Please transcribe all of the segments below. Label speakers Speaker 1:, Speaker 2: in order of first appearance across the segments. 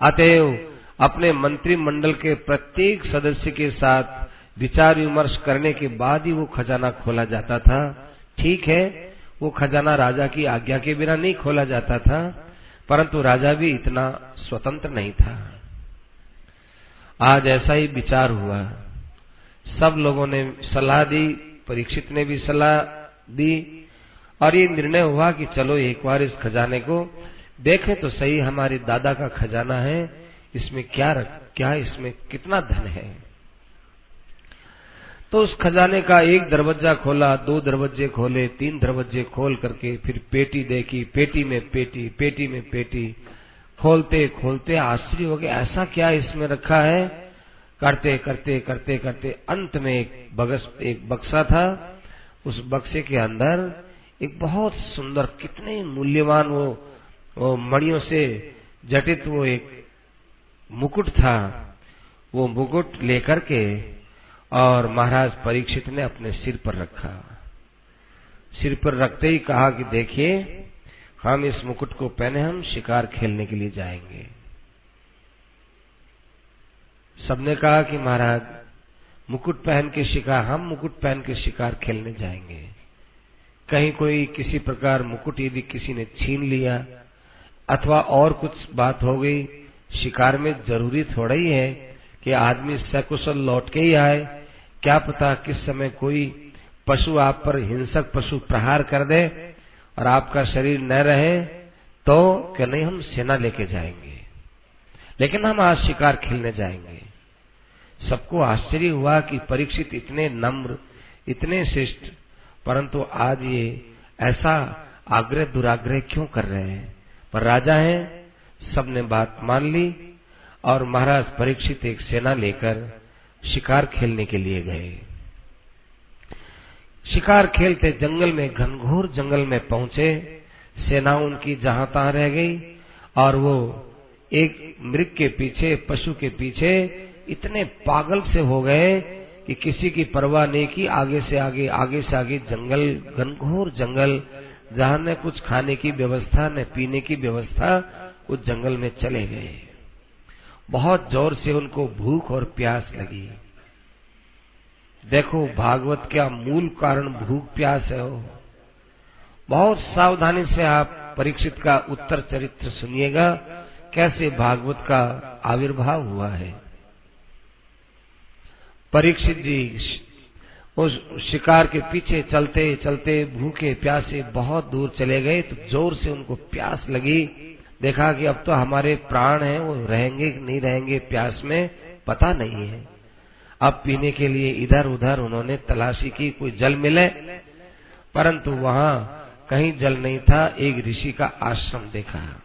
Speaker 1: अतएव अपने मंत्रिमंडल के प्रत्येक सदस्य के साथ विचार विमर्श करने के बाद ही वो खजाना खोला जाता था। ठीक है, वो खजाना राजा की आज्ञा के बिना नहीं खोला जाता था, परंतु राजा भी इतना स्वतंत्र नहीं था। आज ऐसा ही विचार हुआ। सब लोगों ने सलाह दी, परीक्षित ने भी सलाह दी, और ये निर्णय हुआ कि चलो एक बार इस खजाने को देखें तो सही हमारे दादा का खजाना है इसमें क्या रख क्या इसमें कितना धन है? तो उस खजाने का एक दरवाज़ा खोला दो दरवाजे खोले तीन दरवाजे खोल करके फिर पेटी देखी पेटी में पेटी पेटी में पेटी खोलते खोलते आश्चर्य हो गया ऐसा क्या इसमें रखा है? करते करते करते करते अंत में एक बगस एक बक्सा था उस बक्से के अंदर एक बहुत सुंदर कितने मूल्यवान वो, वो मणियों से जटित वो एक मुकुट था। वो मुकुट लेकर के और महाराज परीक्षित ने अपने सिर पर रखा। सिर पर रखते ही कहा कि देखिए, हम इस मुकुट को पहने हम शिकार खेलने के लिए जाएँगे। सबने कहा कि महाराज, मुकुट पहन के शिकार, हम मुकुट पहन के शिकार खेलने जाएँगे। कहीं कोई किसी प्रकार मुकुट यदि किसी ने छीन लिया अथवा और कुछ बात हो गई, शिकार में ज़रूरी थोड़ा ही है कि आदमी सकुशल लौट के ही आए। क्या पता किस समय कोई पशु आप पर हिंसक पशु प्रहार कर दे और आपका शरीर न रहे तो क्या नहीं हम सेना लेके जाएँगे। लेकिन हम आज शिकार खेलने जाएँगे। सबको आश्चर्य हुआ कि परीक्षित इतने नम्र, इतने शिष्ट परंतु आज ये ऐसा आग्रह दुराग्रह क्यों कर रहे हैं? पर राजा है, सबने बात मान ली और महाराज परीक्षित एक सेना लेकर शिकार खेलने के लिए गए। शिकार खेलते जंगल में, घनघोर जंगल में पहुँचे। सेना उनकी जहाँ तहां रह गई और वो एक मृग के पीछे, पशु के पीछे इतने पागल से हो गए कि किसी की परवाह नहीं की। आगे से आगे आगे से आगे जंगल, घनघोर जंगल जहाँ न कुछ खाने की व्यवस्था, न पीने की व्यवस्था उस जंगल में चले गए। बहुत ज़ोर से उनको भूख और प्यास लगी। देखो, भागवत क्या मूल कारण भूख प्यास है हो? बहुत सावधानी से आप परीक्षित का उत्तर चरित्र सुनिएगा, कैसे भागवत का आविर्भाव हुआ है। परीक्षित जी उस शिकार के पीछे चलते चलते भूखे, प्यासे बहुत दूर चले गए तो ज़ोर से उनको प्यास लगी। देखा कि अब तो हमारे प्राण हैं, वो रहेंगे नहीं रहेंगे प्यास में, पता नहीं है। अब पीने के लिए इधर उधर उन्होंने तलाशी की, कोई जल मिले? परंतु वहाँ कहीं जल नहीं था, एक ऋषि का आश्रम देखा।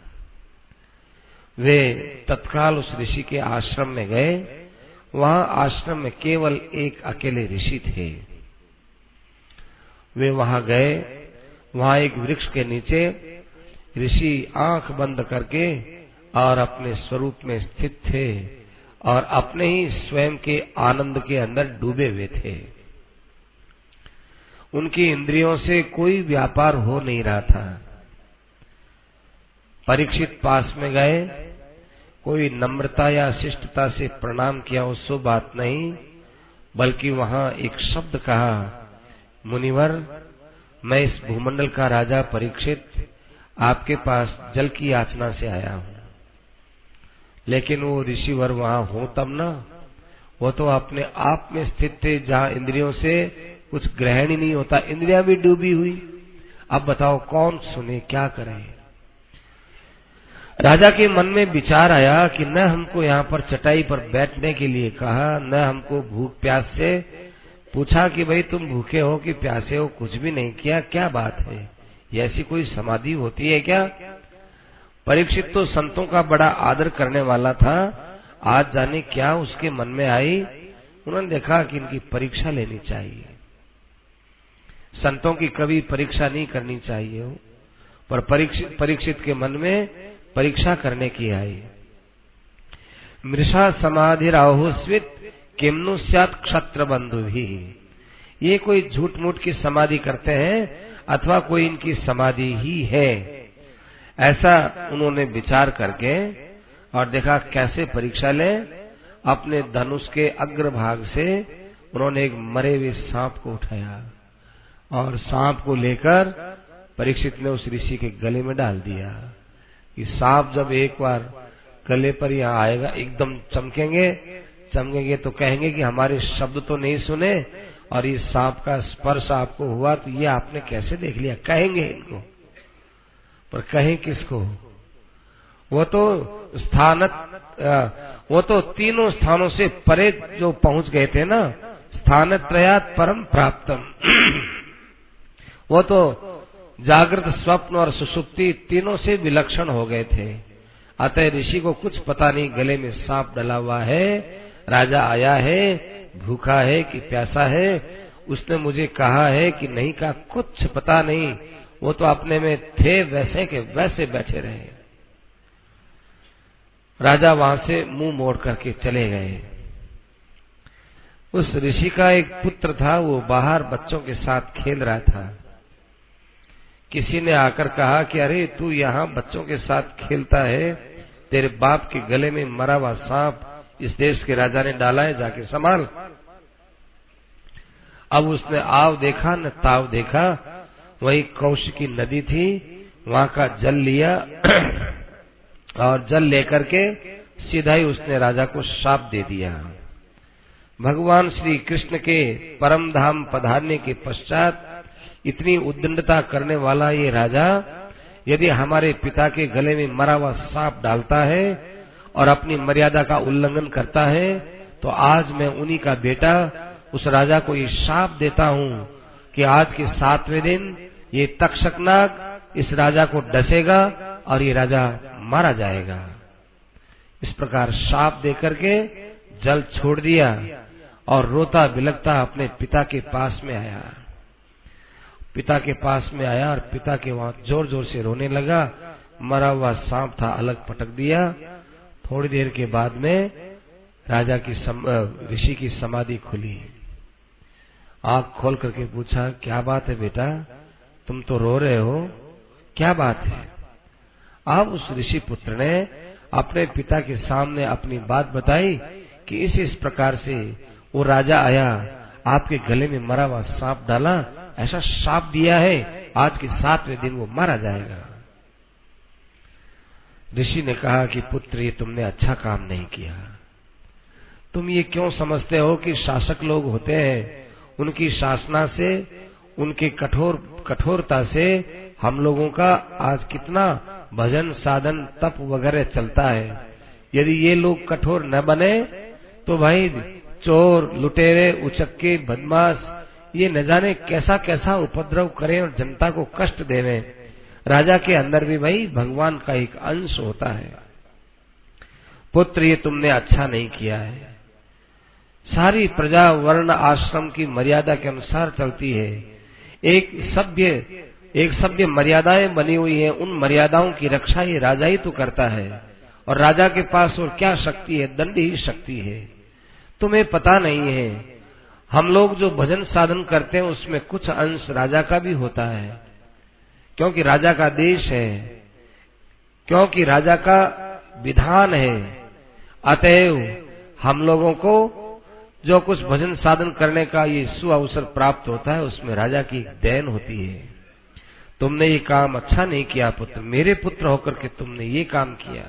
Speaker 1: वे तत्काल उस ऋषि के आश्रम में गए। वहाँ आश्रम में केवल एक अकेले ऋषि थे। वे वहाँ गए। वहाँ एक वृक्ष के नीचे ऋषि आँख बंद करके और अपने स्वरूप में स्थित थे और अपने ही स्वयं के आनंद के अंदर डूबे हुए थे। उनकी इंद्रियों से कोई व्यापार हो नहीं रहा था। परीक्षित पास में गए। कोई नम्रता या शिष्टता से प्रणाम किया उसो बात नहीं, बल्कि वहाँ एक शब्द कहा, मुनिवर, मैं इस भूमंडल का राजा परीक्षित, आपके पास जल की याचना से आया हूँ। लेकिन वो ऋषिवर वहाँ हो तब ना, वो तो अपने आप में स्थित थे जहाँ इंद्रियों से कुछ ग्रहण ही नहीं होता, इंद्रिया भी डूबी हुई। अब बताओ कौन सुने, क्या करें? राजा के मन में विचार आया कि न हमको यहाँ पर चटाई पर बैठने के लिए कहा, न हमको भूख प्यास से। पूछा कि भाई, तुम भूखे हो कि प्यासे हो, कुछ भी नहीं किया, क्या बात है? ऐसी कोई समाधि होती है क्या? परीक्षित तो संतों का बड़ा आदर करने वाला था। आज जाने क्या उसके मन में आई? उन्होंने देखा कि इनकी परीक्षा लेनी चाहिए। संतों की कभी परीक्षा नहीं करनी चाहिए। पर परीक्षित परीक्षित के मन में परीक्षा करने की आई। मृषा समाधि राहुस्वित किमनु सत क्षत्र बंधु भी ये कोई झूठ मूठ की समाधि करते हैं अथवा कोई इनकी समाधि ही है। ऐसा उन्होंने विचार करके और देखा कैसे परीक्षा ले। अपने धनुष के अग्रभाग से उन्होंने एक मरे हुए सांप को उठाया और सांप को लेकर परीक्षित ने उस ऋषि के गले में डाल दिया। कि सांप जब एक बार गले पर यहाँ आएगा, एकदम चमकेंगे चमकेंगे तो कहेंगे कि हमारे शब्द तो नहीं सुने और इस सांप का स्पर्श आपको हुआ तो ये आपने कैसे देख लिया? कहेंगे इनको। पर कहें किसको? वो तो स्थान वो तो तीनों स्थानों से परे जो पहुँच गए थे ना स्थान त्रयात परम प्राप्तम। वो तो जागृत स्वप्न और सुसुप्ति तीनों से विलक्षण हो गए थे। अतः ऋषि को कुछ पता नहीं, गले में सांप डला हुआ है, राजा आया है, भूखा है कि प्यासा है, उसने मुझे कहा है कि नहीं कहा कुछ पता नहीं, वो तो अपने में थे वैसे के वैसे बैठे रहे। राजा वहाँ से मुँह मोड़ करके चले गए। उस ऋषि का एक पुत्र था, वो बाहर बच्चों के साथ खेल रहा था। किसी ने आकर कहा कि अरे तू यहाँ बच्चों के साथ खेलता है, तेरे बाप के गले में मरा हुआ सांप इस देश के राजा ने डाला है, जाके संभाल। अब उसने आव देखा, न ताव देखा। वही कौश की नदी थी, वहाँ का जल लिया और जल लेकर के सीधा ही उसने राजा को शाप दे दिया। भगवान श्री कृष्ण के परम धाम पधारने के पश्चात इतनी उद्दंडता करने वाला ये राजा, यदि हमारे पिता के गले में मरा हुआ सांप डालता है और अपनी मर्यादा का उल्लंघन करता है तो आज मैं उन्हीं का बेटा, उस राजा को ये शाप देता हूँ कि आज के सातवें दिन ये तक्षकनाग इस राजा को डसेगा और ये राजा मारा जाएगा। इस प्रकार साप देकर के जल छोड़ दिया और रोता बिलकता अपने पिता के पास में आया। पिता के पास में आया और पिता के वहाँ ज़ोर ज़ोर से रोने लगा। मरा हुआ सांप था, अलग पटक दिया। थोड़ी देर के बाद में राजा की ऋषि की समाधि खुली। आँख खोल करके पूछा, क्या बात है बेटा? तुम तो रो रहे हो। क्या बात है? अब उस ऋषि पुत्र ने अपने पिता के सामने अपनी बात बताई कि इस इस प्रकार से वो राजा आया, आपके गले में मरा हुआ सांप डाला ऐसा साप दिया है, आज के सातवें दिन वो मारा जाएगा। ऋषि ने कहा कि पुत्र, ये तुमने अच्छा काम नहीं किया। तुम ये क्यों समझते हो कि शासक लोग होते हैं? उनकी शासना से, उनकी कठोर, कठोरता से हम लोगों का आज कितना भजन, साधन, तप वगैरह चलता है। यदि ये लोग कठोर न बने तो भाई चोर, लुटेरे, उचक्के, बदमाश ये न जाने कैसा कैसा उपद्रव करें और जनता को कष्ट देवे। राजा के अंदर भी भाई भगवान का एक अंश होता है। पुत्र, ये तुमने अच्छा नहीं किया है। सारी प्रजा वर्ण आश्रम की मर्यादा के अनुसार चलती है। एक सभ्य एक सभ्य मर्यादाएँ बनी हुई है, उन मर्यादाओं की रक्षा ये राजा ही तो करता है। और राजा के पास और क्या शक्ति है? दंड ही शक्ति है। तुम्हें पता नहीं है हम लोग जो भजन साधन करते हैं, उसमें कुछ अंश राजा का भी होता है। क्योंकि राजा का देश है, क्योंकि राजा का विधान है, अतएव हम लोगों को जो कुछ भजन साधन करने का ये सु अवसर प्राप्त होता है, उसमें राजा की देन होती है। तुमने ये काम अच्छा नहीं किया पुत्र, मेरे पुत्र होकर के तुमने ये काम किया।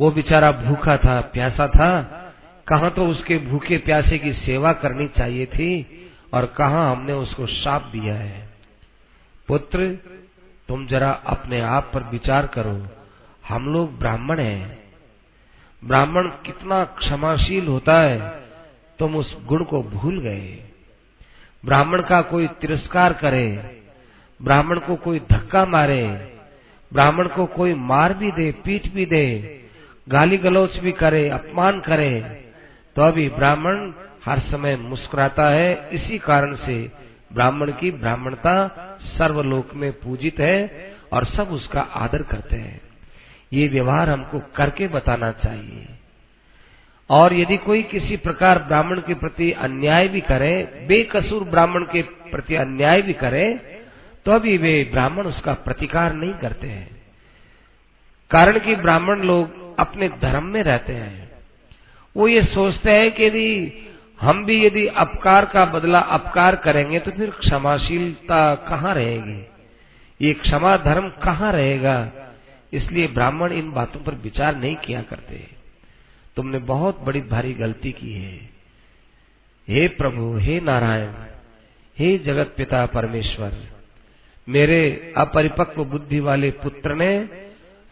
Speaker 1: वो बेचारा भूखा था, प्यासा था कहा तो उसके भूखे प्यासे की सेवा करनी चाहिए थी और कहा हमने उसको शाप दिया है। पुत्र, तुम जरा अपने आप पर विचार करो। हम लोग ब्राह्मण हैं। ब्राह्मण कितना क्षमाशील होता है, तुम उस गुण को भूल गए। ब्राह्मण का कोई तिरस्कार करे, ब्राह्मण को कोई धक्का मारे, ब्राह्मण को कोई मार भी दे, पीट भी दे, गाली गलौच भी करे, अपमान करे तो अभी ब्राह्मण हर समय मुस्कुराता है। इसी कारण से ब्राह्मण की ब्राह्मणता सर्वलोक में पूजित है और सब उसका आदर करते हैं। ये व्यवहार हमको करके बताना चाहिए। और यदि कोई किसी प्रकार ब्राह्मण के प्रति अन्याय भी करे, बेकसूर ब्राह्मण के प्रति अन्याय भी करे तो अभी वे ब्राह्मण उसका प्रतिकार नहीं करते हैं। कारण कि ब्राह्मण लोग अपने धर्म में रहते हैं। वो ये सोचते हैं कि यदि हम भी यदि अपकार का बदला अपकार करेंगे तो फिर क्षमाशीलता कहाँ रहेगी? ये क्षमा धर्म कहाँ रहेगा? इसलिए ब्राह्मण इन बातों पर विचार नहीं किया करते। तुमने बहुत बड़ी भारी गलती की है। हे प्रभु, हे नारायण, हे जगत पिता परमेश्वर, मेरे अपरिपक्व बुद्धि वाले पुत्र ने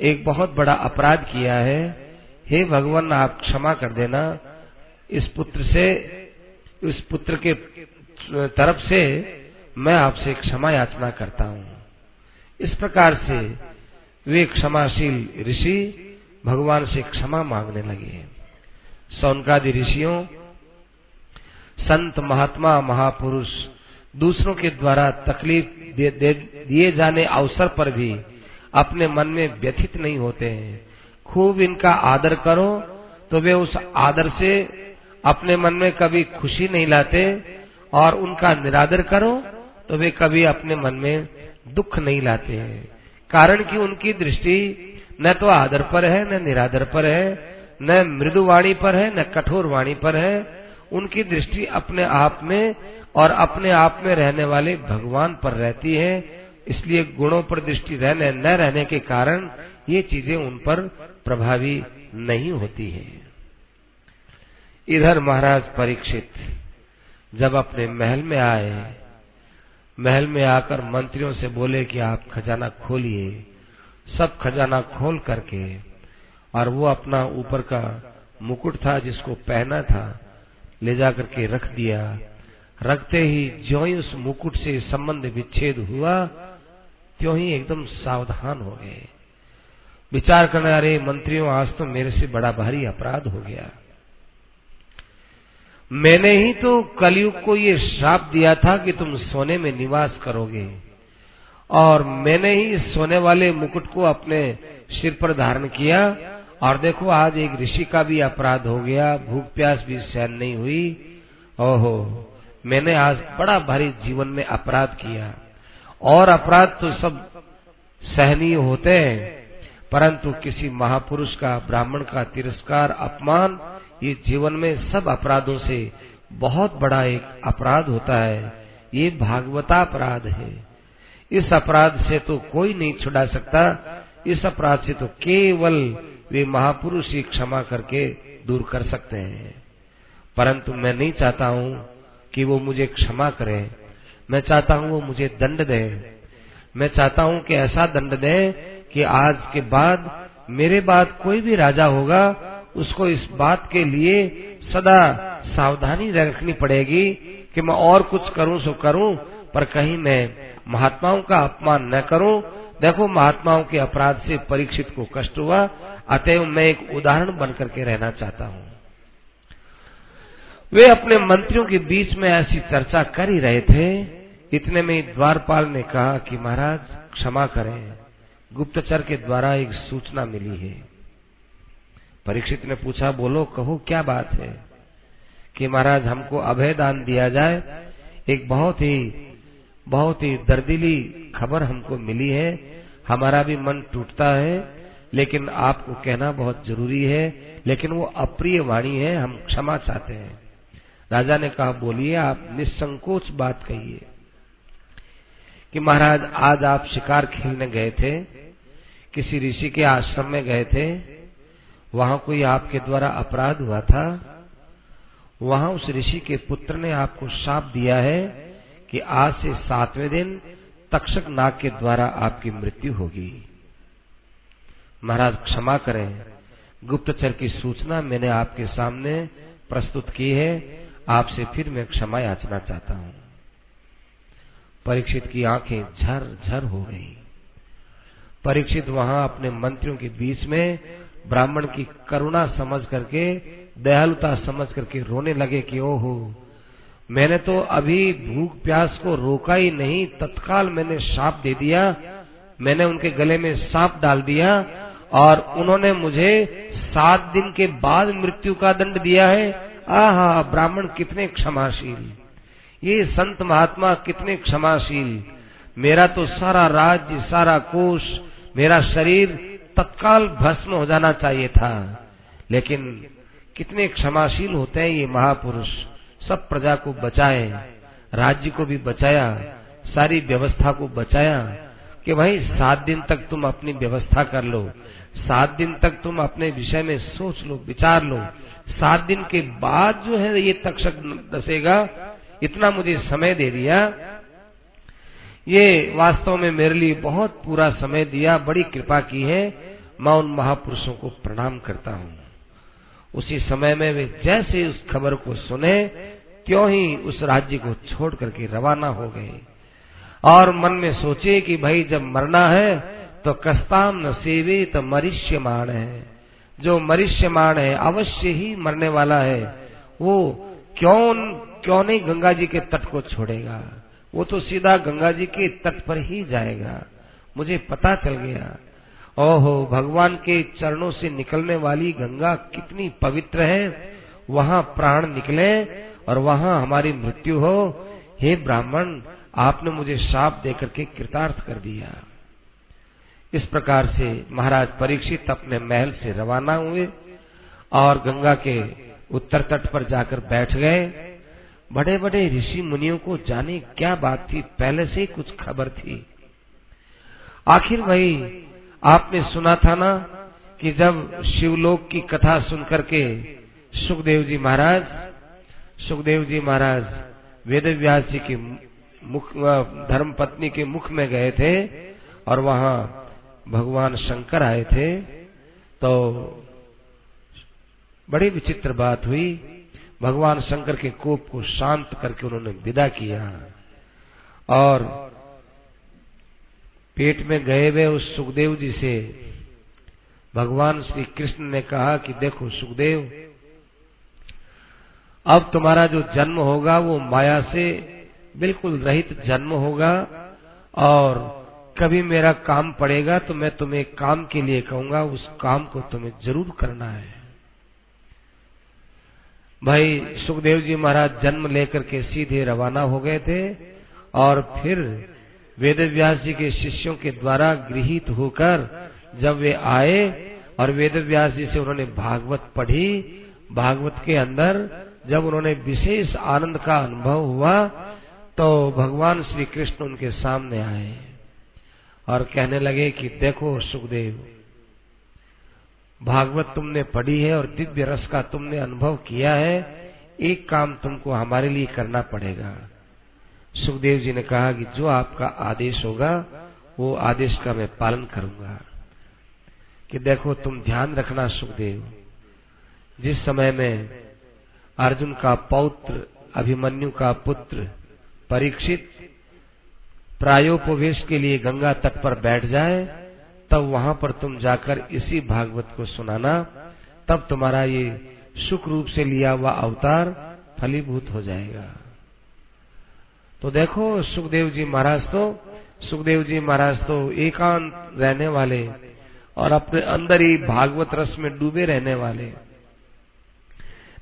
Speaker 1: एक बहुत बड़ा अपराध किया है। हे भगवान, आप क्षमा कर देना। इस पुत्र से, इस पुत्र के तरफ़ से मैं आपसे क्षमा याचना करता हूँ। इस प्रकार से वे क्षमाशील ऋषि भगवान से क्षमा मांगने लगे सौनकादि ऋषियों, संत महात्मा महापुरुष, दूसरों के द्वारा तकलीफ़ दिए जाने अवसर पर भी अपने मन में व्यथित नहीं होते हैं। खूब इनका आदर करो तो वे उस आदर से अपने मन में कभी खुशी नहीं लाते और उनका निरादर करो तो वे कभी अपने मन में दुख नहीं लाते हैं। कारण कि उनकी दृष्टि न तो आदर पर है, न निरादर पर है, न मृदु वाणी पर है, न कठोर वाणी पर है। उनकी दृष्टि अपने आप में और अपने आप में रहने वाले भगवान पर रहती है। इसलिए गुणों पर दृष्टि रहने, न रहने के कारण ये चीज़ें उन पर प्रभावी नहीं होती है। इधर महाराज परीक्षित जब अपने महल में आए, महल में आकर मंत्रियों से बोले कि आप खजाना खोलिए, सब खजाना खोल करके, और वो अपना ऊपर का मुकुट था जिसको पहना था, ले जाकर के रख दिया। रखते ही ज्यो ही उस मुकुट से संबंध विच्छेद हुआ, त्यों ही एकदम सावधान हो गए। विचार करने अरे मंत्रियों, आज तो मेरे से बड़ा भारी अपराध हो गया। मैंने ही तो कलयुग को ये श्राप दिया था कि तुम सोने में निवास करोगे। और मैंने ही सोने वाले मुकुट को अपने सिर पर धारण किया। और देखो, आज एक ऋषि का भी अपराध हो गया। भूख प्यास भी सहन नहीं हुई। ओहो, मैंने आज बड़ा भारी जीवन में अपराध किया। और अपराध तो सब सहनीय होते हैं। परंतु किसी महापुरुष का, ब्राह्मण का तिरस्कार, अपमान, ये जीवन में सब अपराधों से बहुत बड़ा एक अपराध होता है। ये भागवता अपराध है। इस अपराध से तो कोई नहीं छुड़ा सकता। इस अपराध से तो केवल वे महापुरुष ही क्षमा करके दूर कर सकते हैं। परंतु मैं नहीं चाहता हूँ कि वो मुझे क्षमा करे। मैं चाहता हूँ वो मुझे दंड दे। मैं चाहता हूँ कि ऐसा दंड दे कि आज के बाद मेरे बाद कोई भी राजा होगा, उसको इस बात के लिए सदा सावधानी रखनी पड़ेगी कि मैं और कुछ करूँ सो करूँ, पर कहीं मैं महात्माओं का अपमान न करूँ। देखो, महात्माओं के अपराध से परीक्षित को कष्ट हुआ, अतएव मैं एक उदाहरण बनकर के रहना चाहता हूँ। वे अपने मंत्रियों के बीच में ऐसी चर्चा कर ही रहे थे। इतने में द्वारपाल ने कहा कि महाराज, क्षमा करें। गुप्तचर के द्वारा एक सूचना मिली है। परीक्षित ने पूछा, बोलो, कहो, क्या बात है कि महाराज हमको अभय दान दिया जाए? एक बहुत ही बहुत ही दर्दिली खबर हमको मिली है। हमारा भी मन टूटता है, लेकिन आपको कहना बहुत ज़रूरी है। लेकिन वो अप्रिय वाणी है, हम क्षमा चाहते हैं। राजा ने कहा, बोलिए, आप निसंकोच बात कहिए कि महाराज, आज आप शिकार खेलने गए थे किसी ऋषि के आश्रम में गए थे। वहाँ कोई आपके द्वारा अपराध हुआ था? वहाँ उस ऋषि के पुत्र ने आपको शाप दिया है कि आज से सातवें दिन तक्षक नाग के द्वारा आपकी मृत्यु होगी। महाराज क्षमा करें। गुप्तचर की सूचना मैंने आपके सामने प्रस्तुत की है। आपसे फिर मैं क्षमा याचना चाहता हूँ। परीक्षित की आँखें झर झर हो गई। परीक्षित वहाँ अपने मंत्रियों के बीच में ब्राह्मण की करुणा समझ करके, दयालुता समझ करके रोने लगे कि ओहो, मैंने तो अभी भूख प्यास को रोका ही नहीं, तत्काल मैंने साप दे दिया, मैंने उनके गले में सांप डाल दिया और उन्होंने मुझे सात दिन के बाद मृत्यु का दंड दिया है। आहा, ब्राह्मण कितने क्षमाशील, ये संत महात्मा कितने क्षमाशील, मेरा तो सारा राज्य, सारा कोष मेरा शरीर तत्काल भस्म हो जाना चाहिए था। लेकिन कितने क्षमाशील होते हैं ये महापुरुष। सब प्रजा को बचाए, राज्य को भी बचाया, सारी व्यवस्था को बचाया कि भाई सात दिन तक तुम अपनी व्यवस्था कर लो। सात दिन तक तुम अपने विषय में सोच लो, विचार लो। सात दिन के बाद जो है ये तक्षक दसेगा, इतना मुझे समय दे दिया ये वास्तव में मेरे लिए बहुत पूरा समय दिया, बड़ी कृपा की है। मैं उन महापुरुषों को प्रणाम करता हूँ। उसी समय में वे जैसे उस खबर को सुने, त्यों ही उस राज्य को छोड़ करके रवाना हो गए। और मन में सोचे कि भाई जब मरना है तो कस्ताम न सेवे तो मरिष्यमाण है। जो मरिष्यमाण है, अवश्य ही मरने वाला है। वो क्यों क्यों नहीं गंगा जी के तट को छोड़ेगा? वो तो सीधा गंगा जी के तट पर ही जाएगा। मुझे पता चल गया। ओहो, भगवान के चरणों से निकलने वाली गंगा कितनी पवित्र है। वहाँ प्राण निकले और वहाँ हमारी मृत्यु हो। हे ब्राह्मण, आपने मुझे शाप देकर के कृतार्थ कर दिया। इस प्रकार से महाराज परीक्षित अपने महल से रवाना हुए और गंगा के उत्तर तट पर जाकर बैठ गए। बड़े बड़े ऋषि मुनियों को जाने क्या बात थी? पहले से ही कुछ खबर थी। आखिर भाई आपने सुना था ना कि जब शिवलोक की कथा सुन करके सुखदेव जी महाराज, सुखदेव जी महाराज वेद व्यास जी की मुख धर्म पत्नी के मुख में गए थे और वहाँ भगवान शंकर आए थे तो बड़ी विचित्र बात हुई। भगवान शंकर के कोप को शांत करके उन्होंने विदा किया और पेट में गए हुए उस सुखदेव जी से भगवान श्री कृष्ण ने कहा कि देखो सुखदेव, अब तुम्हारा जो जन्म होगा वो माया से बिल्कुल रहित जन्म होगा और कभी मेरा काम पड़ेगा तो मैं तुम्हें काम के लिए कहूँगा, उस काम को तुम्हें ज़रूर करना है। भाई सुखदेव जी महाराज जन्म लेकर के सीधे रवाना हो गए थे और फिर वेद व्यास जी के शिष्यों के द्वारा गृहित होकर जब वे आए और वेद व्यास जी से उन्होंने भागवत पढ़ी, भागवत के अंदर जब उन्होंने विशेष आनंद का अनुभव हुआ तो भगवान श्री कृष्ण उनके सामने आए और कहने लगे कि देखो सुखदेव भागवत तुमने पढ़ी है और दिव्य रस का तुमने अनुभव किया है, एक काम तुमको हमारे लिए करना पड़ेगा। सुखदेव जी ने कहा कि जो आपका आदेश होगा, वो आदेश का मैं पालन करूँगा। कि देखो, तुम ध्यान रखना सुखदेव। जिस समय में अर्जुन का पौत्र, अभिमन्यु का पुत्र परीक्षित प्रायोपवेश के लिए गंगा तट पर बैठ जाए तब वहाँ पर तुम जाकर इसी भागवत को सुनाना, तब तुम्हारा ये सुख रूप से लिया हुआ अवतार फलीभूत हो जाएगा। तो देखो, सुखदेव जी महाराज तो सुखदेव जी महाराज तो एकांत रहने वाले और अपने अंदर ही भागवत रस में डूबे रहने वाले।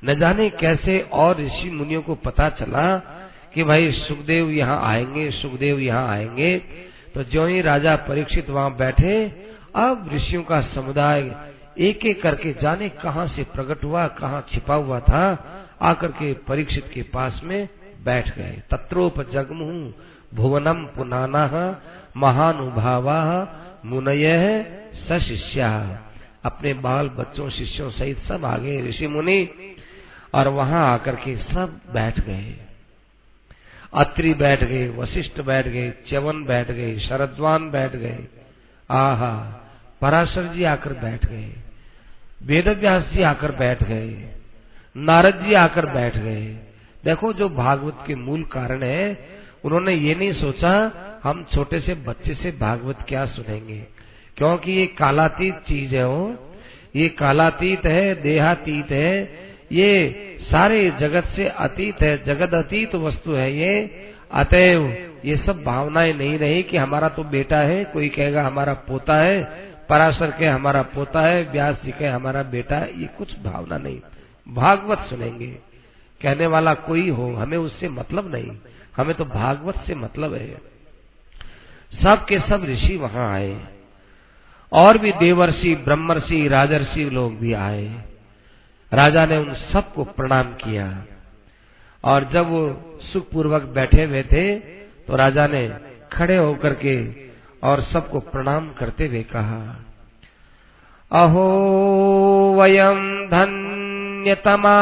Speaker 1: न जाने कैसे और ऋषि मुनियों को पता चला कि भाई सुखदेव यहाँ आएँगे, सुखदेव यहाँ आएँगे तो जो ही राजा परीक्षित वहाँ बैठे, अब ऋषियों का समुदाय एक एक करके जाने कहा से प्रकट हुआ, कहाँ छिपा हुआ था, आकर के परीक्षित के पास में बैठ गए। तत्रोप जगमु भुवनम पुनाना महानुभावा मुनय सशिष्या। अपने बाल बच्चों, शिष्यों सहित सब आगे ऋषि मुनि और वहाँ आकर के सब बैठ गए। अत्रि बैठ गए, वशिष्ठ बैठ गए, च्यवन बैठ गए, शरद्वान बैठ गए। आहा, पराशर जी आकर बैठ गए वेद व्यास जी आकर बैठ गए, नारद जी आकर बैठ गए। देखो, जो भागवत के मूल कारण है, उन्होंने ये नहीं सोचा, हम छोटे से बच्चे से भागवत क्या सुनेंगे। क्योंकि ये कालातीत चीज़ है वो। ये कालातीत है, देहातीत है ये सारे जगत से अतीत है जगत अतीत वस्तु है ये। अतएव ये सब भावनाएँ नहीं रही कि हमारा तो बेटा है, कोई कहेगा हमारा पोता है, पराशर के हमारा पोता है, व्यास जी के हमारा बेटा है, ये कुछ भावना नहीं। भागवत सुनेंगे। कहने वाला कोई हो, हमें उससे मतलब नहीं। हमें तो भागवत से मतलब है। सब के सब ऋषि वहाँ आए। और भी देवर्षि, ब्रह्मर्षि, राजर्षि लोग भी आए। राजा ने उन सबको प्रणाम किया। और जब वो सुखपूर्वक बैठे हुए थे तो राजा ने खड़े होकर के और सबको प्रणाम करते हुए कहा, अहो वयम धन्यतमा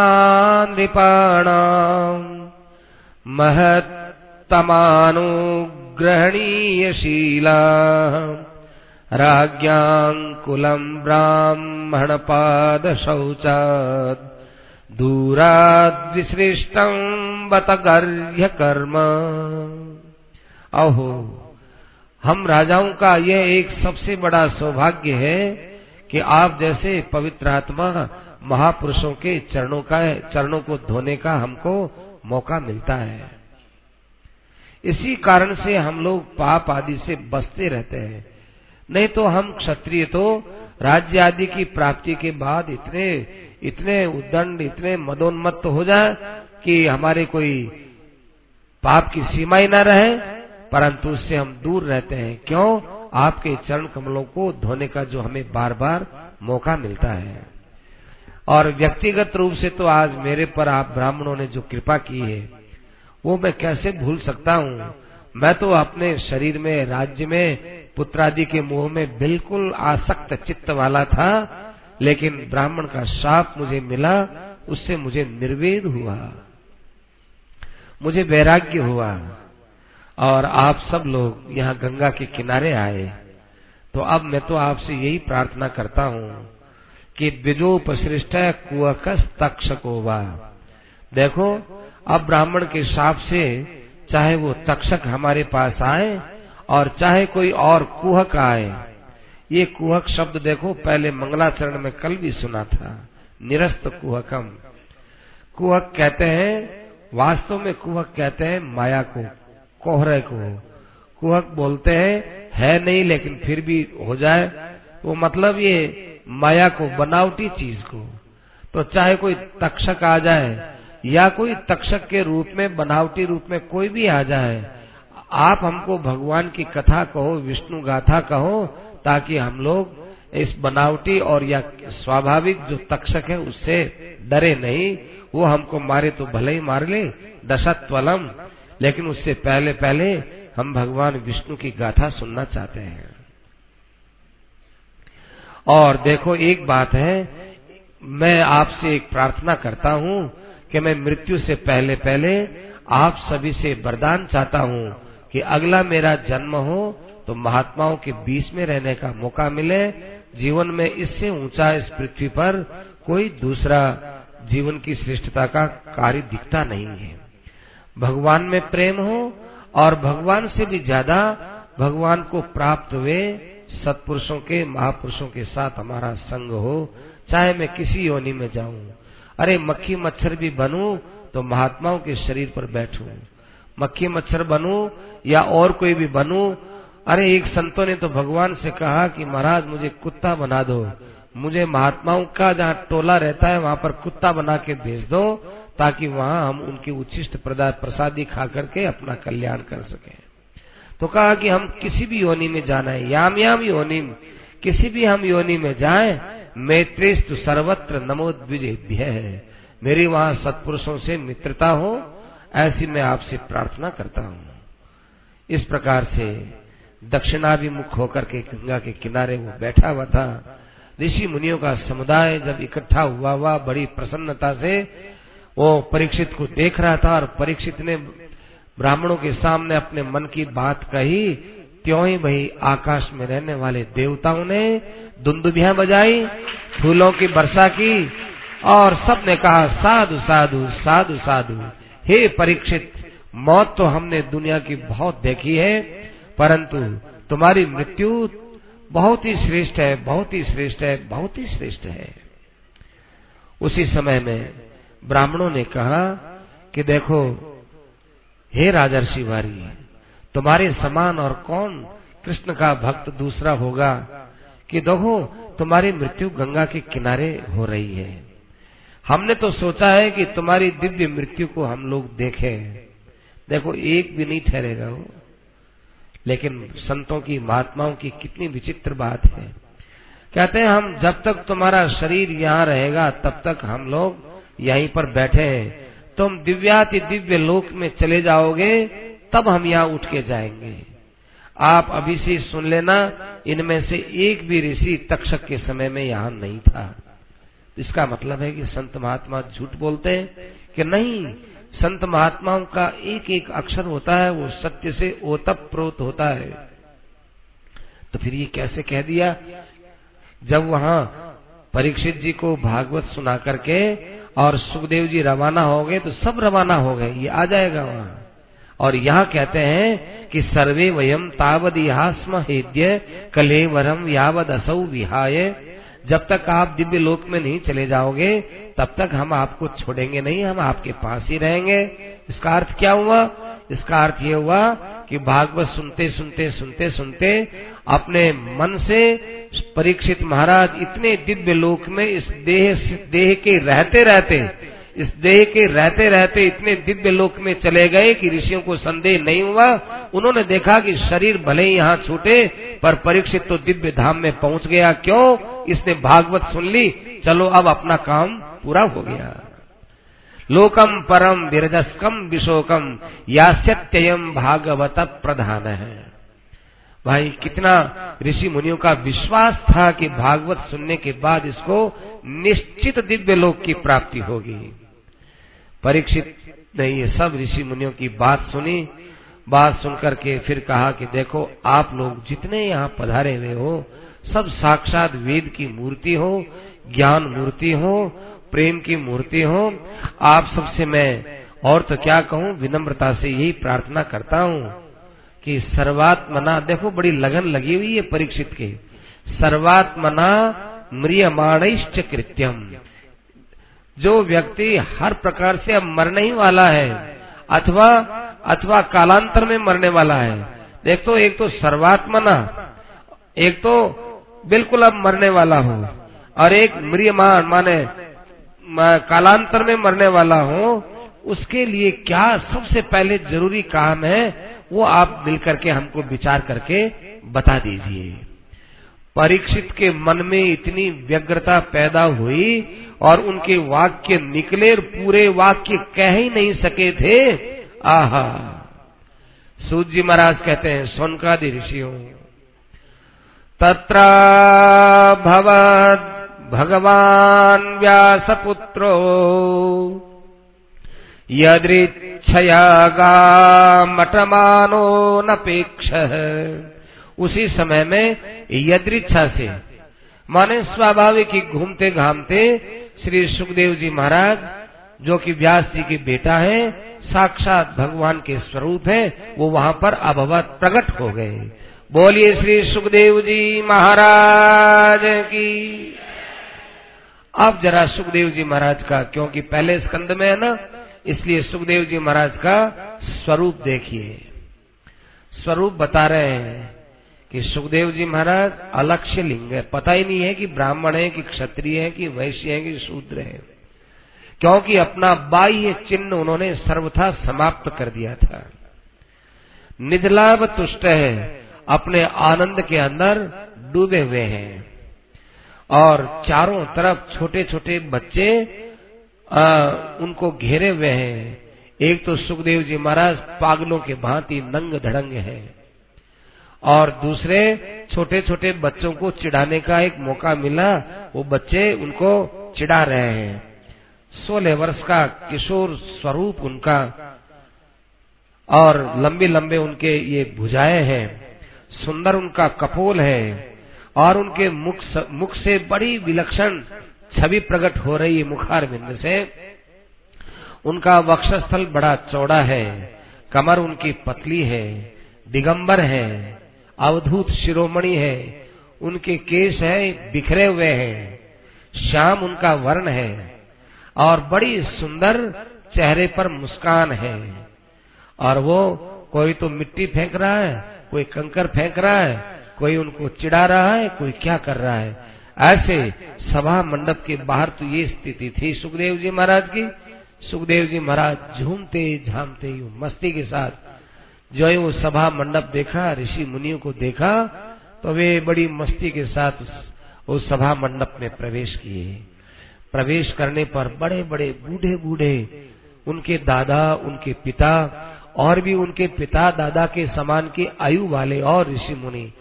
Speaker 1: नृपाणाम महत्तमानुग्रहणीयशीला। राज्ञाङ्कुलम् ब्राह्मणपादशौचात् दूराद्विसृष्टम् बत गर्ह्य कर्म अहो हम राजाओं का यह एक सबसे बड़ा सौभाग्य है कि आप जैसे पवित्र आत्मा महापुरुषों के चरणों का, चरणों को धोने का हमको मौका मिलता है। इसी कारण से हम लोग पाप आदि से बचते रहते हैं। नहीं तो हम क्षत्रिय तो राज्य आदि की प्राप्ति के बाद इतने इतने उदंड इतने मदोन्मत्त हो जाए कि हमारे कोई पाप की सीमा ही न रहे, परंतु उससे हम दूर रहते हैं। क्यों? आपके चरण कमलों को धोने का जो हमें बार बार मौका मिलता है। और व्यक्तिगत रूप से तो आज मेरे पर आप ब्राह्मणों ने जो कृपा की है, वो मैं कैसे भूल सकता हूँ? मैं तो अपने शरीर में, राज्य में पुत्रादि के मुँह में बिल्कुल आसक्त चित्त वाला था, लेकिन ब्राह्मण का शाप मुझे मिला, उससे मुझे निर्वेद हुआ। मुझे वैराग्य हुआ, और आप सब लोग यहाँ गंगा के किनारे आए। तो अब मैं तो आपसे यही प्रार्थना करता हूँ कि द्विजोपसृष्ट कुअकस तक्षकोवा। देखो, अब ब्राह्मण के शाप से चाहे वो तक्षक हमारे पास आए और चाहे कोई और कुहक आए। ये कुहक शब्द देखो, पहले मंगलाचरण में कल भी सुना था। निरस्त कुहकम। कुहक कहते हैं, वास्तव में कुहक कहते हैं माया को, कोहरे को। कुहक बोलते हैं, है नहीं लेकिन फिर भी हो जाए। वो मतलब ये माया को, बनावटी चीज़ को। तो चाहे कोई तक्षक आ जाए, या कोई तक्षक के रूप में, बनावटी रूप में कोई भी आ जाए आप हमको भगवान की कथा कहो, विष्णु गाथा कहो, ताकि हम लोग इस बनावटी और या स्वाभाविक जो तक्षक है, उससे डरे नहीं। वो हमको मारे तो भले ही मार ले, दशत्वलम। लेकिन उससे पहले पहले हम भगवान विष्णु की गाथा सुनना चाहते हैं। और देखो, एक बात है, मैं आपसे एक प्रार्थना करता हूँ कि मैं मृत्यु से पहले पहले आप सभी से वरदान चाहता हूँ कि अगला मेरा जन्म हो तो महात्माओं के बीच में रहने का मौका मिले, जीवन में इससे ऊँचा इस पृथ्वी पर कोई दूसरा जीवन की श्रेष्ठता का कार्य दिखता नहीं है। भगवान में प्रेम हो और भगवान से भी ज़्यादा भगवान को प्राप्त हुए सत्पुरुषों के, महापुरुषों के साथ हमारा संग हो, चाहे मैं किसी योनि में जाऊँ। अरे मक्खी मच्छर भी बनूं तो महात्माओं के शरीर पर बैठूं। मक्खी मच्छर बनू या और कोई भी बनू? अरे, एक संतों ने तो भगवान से कहा कि महाराज, मुझे कुत्ता बना दो। मुझे महात्माओं का जहाँ टोला रहता है, वहाँ पर कुत्ता बना के भेज दो, ताकि वहाँ हम उनकी उच्छिष्ट प्रसादी खा करके अपना कल्याण कर सके। तो कहा कि हम किसी भी योनि में जाना है। याम याम योनि किसी भी हम योनि में जाए, मैत्रेस्तु सर्वत्र नमोद्विजेभ्य। है मेरी वहाँ सत्पुरुषों से मित्रता हो ऐसी मैं आपसे प्रार्थना करता हूँ। इस प्रकार से दक्षिणाभिमुख होकर के गंगा के किनारे वो बैठा हुआ था। ऋषि मुनियों का समुदाय जब इकट्ठा हुआ हुआ बड़ी प्रसन्नता से वो परीक्षित को देख रहा था और परीक्षित ने ब्राह्मणों के सामने अपने मन की बात कही, त्यों ही भाई आकाश में रहने वाले देवताओं ने दुंदुभिया बजाई, फूलों की वर्षा की और सबने कहा, साधु साधु साधु साधु। हे परीक्षित, मौत तो हमने दुनिया की बहुत देखी है, परंतु तुम्हारी मृत्यु बहुत ही श्रेष्ठ है, बहुत ही श्रेष्ठ है, बहुत ही श्रेष्ठ है। उसी समय में ब्राह्मणों ने कहा कि देखो, हे राजर्षि वारी तुम्हारे समान और कौन कृष्ण का भक्त दूसरा होगा कि देखो, तुम्हारी मृत्यु गंगा के किनारे हो रही है। हमने तो सोचा है कि तुम्हारी दिव्य मृत्यु को हम लोग देखें। देखो, एक भी नहीं ठहरेगा वो। लेकिन संतों की, महात्माओं की कितनी विचित्र बात है। कहते हैं, हम जब तक तुम्हारा शरीर यहाँ रहेगा, तब तक हम लोग यहीं पर बैठे हैं। तुम दिव्याति दिव्य लोक में चले जाओगे, तब हम यहाँ उठ के जाएँगे। आप अभी से सुन लेना, इनमें से एक भी ऋषि तक्षक के समय में यहाँ नहीं था। इसका मतलब है कि संत महात्मा झूठ बोलते हैं कि नहीं, संत महात्माओं का एक एक अक्षर होता है, वो सत्य से ओतप प्रोत होता है। तो फिर ये कैसे कह दिया? जब वहाँ परीक्षित जी को भागवत सुना करके और सुखदेव जी रवाना हो गए तो सब रवाना हो गए, ये आ जाएगा वहाँ। और यहाँ कहते हैं कि सर्वे वयम तावद यास्म हेद्य कलेवरम यावद असौ विहाय। जब तक आप दिव्य लोक में नहीं चले जाओगे, तब तक हम आपको छोड़ेंगे नहीं, हम आपके पास ही रहेंगे। इसका अर्थ क्या हुआ? इसका अर्थ ये हुआ कि भागवत सुनते सुनते सुनते सुनते अपने मन से परीक्षित महाराज इतने दिव्य लोक में इस देह देह के रहते रहते इस देह के रहते रहते इतने दिव्य लोक में चले गए कि ऋषियों को संदेह नहीं हुआ। उन्होंने देखा कि शरीर भले ही यहाँ छूटे, पर परीक्षित तो दिव्य धाम में पहुँच गया। क्यों? इसने भागवत सुन ली। चलो अब अपना काम पूरा हो गया। लोकम परम विरजस्कम विशोकम या सत्ययम भागवत प्रधान। है भाई, कितना ऋषि मुनियों का विश्वास था कि भागवत सुनने के बाद इसको निश्चित दिव्य लोक की प्राप्ति होगी। परीक्षित ने ये सब ऋषि मुनियों की बात सुनी, बात सुनकर के फिर कहा कि देखो, आप लोग जितने यहाँ पधारे हुए हो, सब साक्षात वेद की मूर्ति हो, ज्ञान मूर्ति हो, प्रेम की मूर्ति हो, आप सबसे मैं और तो क्या कहूँ, विनम्रता से यही प्रार्थना करता हूँ कि सर्वात्मना, देखो बड़ी लगन लगी हुई है परीक्षित के, सर्वात्मना म्रियमाणिश्च कृत्यम। जो व्यक्ति हर प्रकार से अब मरने ही वाला है, अथवा अथवा कालांतर में मरने वाला है। देख तो एक तो सर्वात्मना एक तो बिल्कुल अब मरने वाला हो, और एक म्रियमान माने कालांतर में मरने वाला हो, उसके लिए क्या सबसे पहले ज़रूरी काम है, वो आप मिलकर के हमको विचार करके बता दीजिए। परीक्षित के मन में इतनी व्यग्रता पैदा हुई और उनके वाक्य निकले पूरे वाक्य कह ही नहीं सके थे। आहा। सूत जी महाराज कहते हैं, सोनकादि ऋषियों, तत्र भवद भगवान व्यास व्यासपुत्रो यदृच्छया मटमानो नपेक्ष उसी समय में यदृच्छा से। माने स्वाभाविक ही घूमते घामते श्री सुखदेव जी महाराज, जो कि व्यास जी के बेटा है, साक्षात भगवान के स्वरूप है, वो वहाँ पर अभवत प्रकट हो गए। बोलिए श्री सुखदेव जी महाराज की। अब जरा सुखदेव जी महाराज का, क्योंकि पहले स्कंद में है ना, इसलिए सुखदेव जी महाराज का स्वरूप देखिए। स्वरूप बता रहे हैं। कि सुखदेव जी महाराज अलक्ष्य लिंग है। पता ही नहीं है कि ब्राह्मण है कि क्षत्रिय है कि वैश्य है कि शूद्र है। क्योंकि अपना बाह्य चिन्ह उन्होंने सर्वथा समाप्त कर दिया था। निजलाभ तुष्ट है अपने आनंद के अंदर डूबे हुए हैं। और चारों तरफ़ छोटे छोटे बच्चे आ, उनको घेरे हुए हैं। एक तो सुखदेव जी महाराज पागलों के भांति नंग धड़ंग है। और दूसरे छोटे छोटे बच्चों को चिढ़ाने का एक मौका मिला, वो बच्चे उनको चिढ़ा रहे हैं। सोलह वर्ष का किशोर स्वरूप उनका और लंबे लंबे उनके ये भुजाएँ हैं। सुंदर उनका कपोल है और उनके मुख मुख से बड़ी विलक्षण छवि प्रकट हो रही है मुखार बिंद से। उनका वक्षस्थल बड़ा चौड़ा है, कमर उनकी पतली है, दिगंबर है अवधूत शिरोमणि है। उनके केश है, बिखरे हुए हैं। श्याम उनका वर्ण है और बड़ी सुंदर चेहरे पर मुस्कान है। और वो कोई तो मिट्टी फेंक रहा है, कोई कंकर फेंक रहा है, कोई उनको चिढ़ा रहा है, कोई क्या कर रहा है। ऐसे सभा मंडप के बाहर तो ये स्थिति थी सुखदेव जी महाराज की। सुखदेव जी महाराज झूमते झामते मस्ती के साथ जो वो सभा मंडप देखा, ऋषि मुनियों को देखा तो वे बड़ी मस्ती के साथ उस सभा मंडप में प्रवेश किए। प्रवेश करने पर बड़े बड़े बूढ़े बूढ़े उनके दादा, उनके पिता, और भी उनके पिता, दादा के समान के आयु वाले और ऋषि मुनि,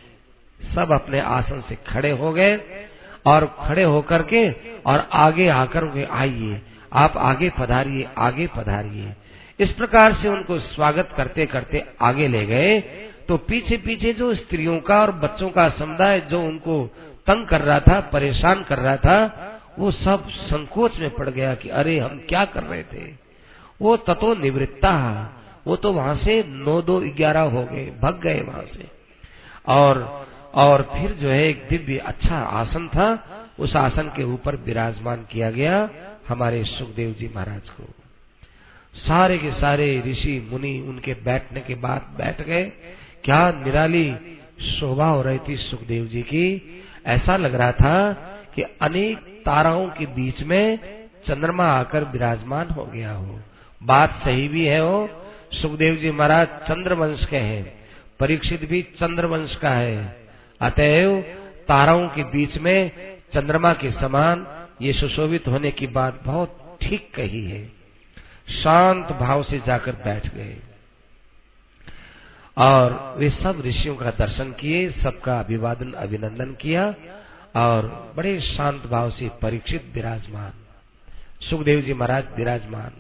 Speaker 1: सब अपने आसन से खड़े हो गए और खड़े होकर के, और आगे आकर आइए। आप आगे पधारिए आगे पधारिए। इस प्रकार से उनको स्वागत करते करते आगे ले गए। तो पीछे पीछे जो स्त्रियों का और बच्चों का समुदाय जो उनको तंग कर रहा था, परेशान कर रहा था, वो सब संकोच में पड़ गया कि अरे हम क्या कर रहे थे? वो ततो निवृत्ता वो तो वहाँ से नौ दो ग्यारह हो गए, भग गए वहाँ से। और और फिर जो है एक दिव्य अच्छा आसन था, उस आसन के ऊपर विराजमान किया गया हमारे सुखदेव जी महाराज को। सारे के सारे ऋषि मुनि उनके बैठने के बाद बैठ गए। क्या निराली शोभा हो रही थी सुखदेव जी की? ऐसा लग रहा था कि अनेक ताराओं के बीच में चंद्रमा आकर विराजमान हो गया हो। बात सही भी है वो सुखदेव जी महाराज चंद्रवंश के हैं, परीक्षित भी चंद्रवंश का है। अतएव ताराओं के बीच में चंद्रमा के समान ये सुशोभित होने की बात बहुत ठीक कही है। शांत भाव से जाकर बैठ गए। और वे सब ऋषियों का दर्शन किए, सबका अभिवादन, अभिनंदन किया और बड़े शांत भाव से परीक्षित विराजमान। सुखदेव जी महाराज विराजमान।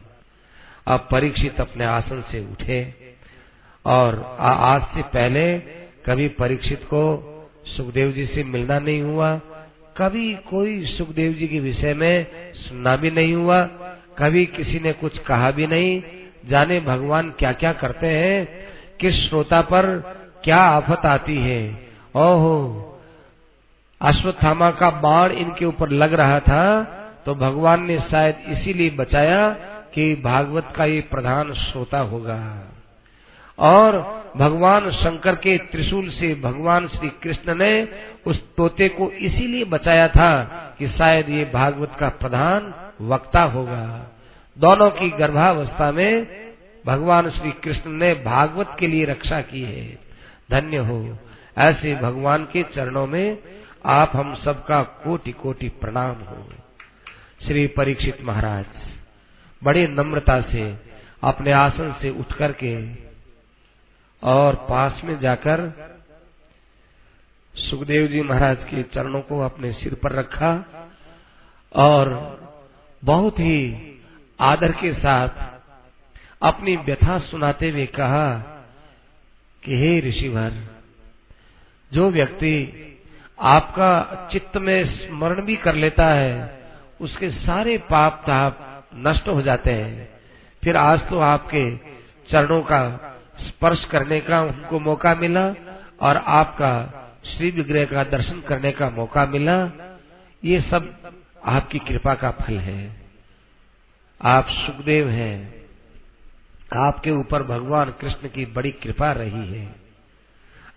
Speaker 1: अब परीक्षित अपने आसन से उठे और आज से पहले कभी परीक्षित को सुखदेव जी से मिलना नहीं हुआ, कभी कोई सुखदेव जी के विषय में सुनना भी नहीं हुआ कभी किसी ने कुछ कहा भी नहीं, जाने भगवान क्या क्या करते हैं, किस श्रोता पर क्या आफत आती है। ओहो, अश्वत्थामा का बाण इनके ऊपर लग रहा था तो भगवान ने शायद इसीलिए बचाया कि भागवत का ये प्रधान श्रोता होगा। और भगवान शंकर के त्रिशूल से भगवान श्री कृष्ण ने उस तोते को इसीलिए बचाया था कि शायद ये भागवत का प्रधान वक्ता होगा। दोनों की गर्भावस्था में भगवान श्री कृष्ण ने भागवत के लिए रक्षा की है। धन्य हो। ऐसे भगवान के चरणों में आप हम सबका कोटि कोटि प्रणाम हो। श्री परीक्षित महाराज, बड़े नम्रता से अपने आसन से उठ करके और पास में जाकर सुखदेव जी महाराज के चरणों को अपने सिर पर रखा और बहुत ही आदर के साथ अपनी व्यथा सुनाते हुए कहा कि हे ऋषिवर, जो व्यक्ति आपका चित्त में स्मरण भी कर लेता है, उसके सारे पाप ताप नष्ट हो जाते हैं। फिर आज तो आपके चरणों का स्पर्श करने का उनको मौका मिला और आपका श्री विग्रह का दर्शन करने का मौका मिला। ये सब आपकी कृपा का फल है। आप सुखदेव हैं। आपके ऊपर भगवान कृष्ण की बड़ी कृपा रही है।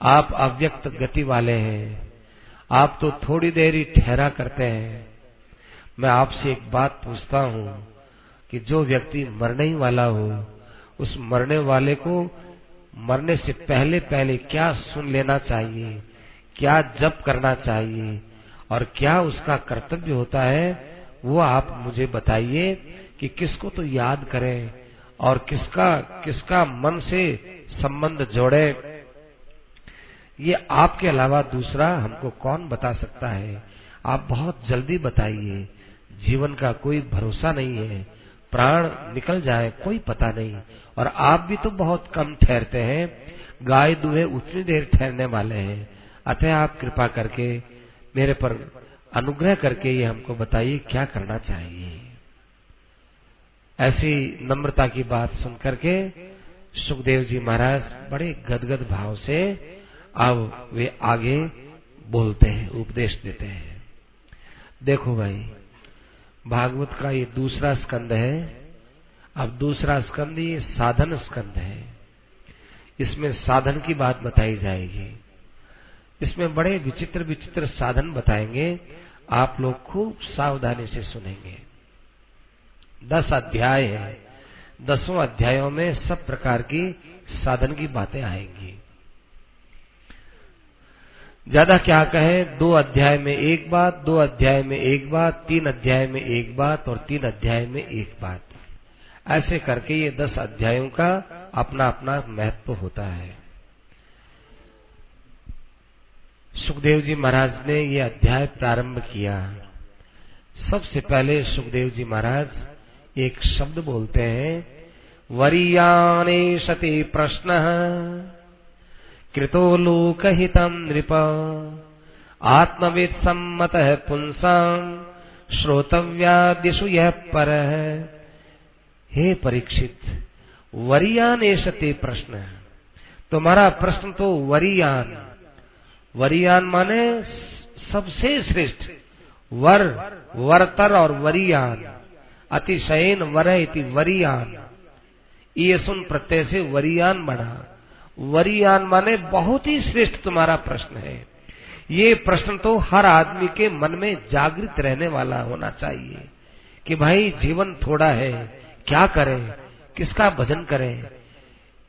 Speaker 1: आप अव्यक्त गति वाले हैं। आप तो थोड़ी देर ही ठहरा करते हैं। मैं आपसे एक बात पूछता हूँ कि जो व्यक्ति मरने ही वाला हो, उस मरने वाले को मरने से पहले पहले क्या सुन लेना चाहिए? क्या जप करना चाहिए और क्या उसका कर्तव्य होता है, वो आप मुझे बताइए कि किसको तो याद करें और किसका किसका मन से संबंध जोड़े। ये आपके अलावा दूसरा हमको कौन बता सकता है? आप बहुत जल्दी बताइए। जीवन का कोई भरोसा नहीं है। प्राण निकल जाए, कोई पता नहीं। और आप भी तो बहुत कम ठहरते हैं। गाय दुहे उतनी देर ठहरने वाले हैं। अतः आप कृपा करके मेरे पर अनुग्रह करके ये हमको बताइए, क्या करना चाहिए? ऐसी नम्रता की बात सुन करके सुखदेव जी महाराज बड़े गदगद भाव से अब वे आगे बोलते हैं, उपदेश देते हैं। देखो भाई, भागवत का ये दूसरा स्कंद है, अब दूसरा स्कंद ये साधन स्कंद है। इसमें साधन की बात बताई जाएगी। इसमें बड़े विचित्र विचित्र साधन बताएँगे। आप लोग खूब सावधानी से सुनेंगे। दस अध्याय है। दसों अध्यायों में सब प्रकार की साधन की बातें आएँगी। ज़्यादा क्या कहे, दो अध्याय में एक बात, दो अध्याय में एक बात, तीन अध्याय में एक बात और तीन अध्याय में एक बात। ऐसे करके ये दस अध्यायों का अपना अपना महत्व होता है। सुखदेव जी महाराज ने ये अध्याय प्रारंभ किया। सबसे पहले सुखदेव जी महाराज एक शब्द बोलते हैं, वरियाने सती प्रश्न, कृतो लोकहितम नृप आत्मविद सम्मत पुंसा श्रोतव्यादिशु यह पर हे परीक्षित, वरियान सते प्रश्न, तुम्हारा प्रश्न तो वरियान। वरियान माने सबसे श्रेष्ठ। वर, वरतर और वरियान। अतिशयन वर इति वरियान। ये सुन प्रत्यय से वरियान बढ़ा वरियान माने बहुत ही श्रेष्ठ तुम्हारा प्रश्न है। ये प्रश्न तो हर आदमी के मन में जागृत रहने वाला होना चाहिए कि भाई जीवन थोड़ा है, क्या करें, किसका भजन करें,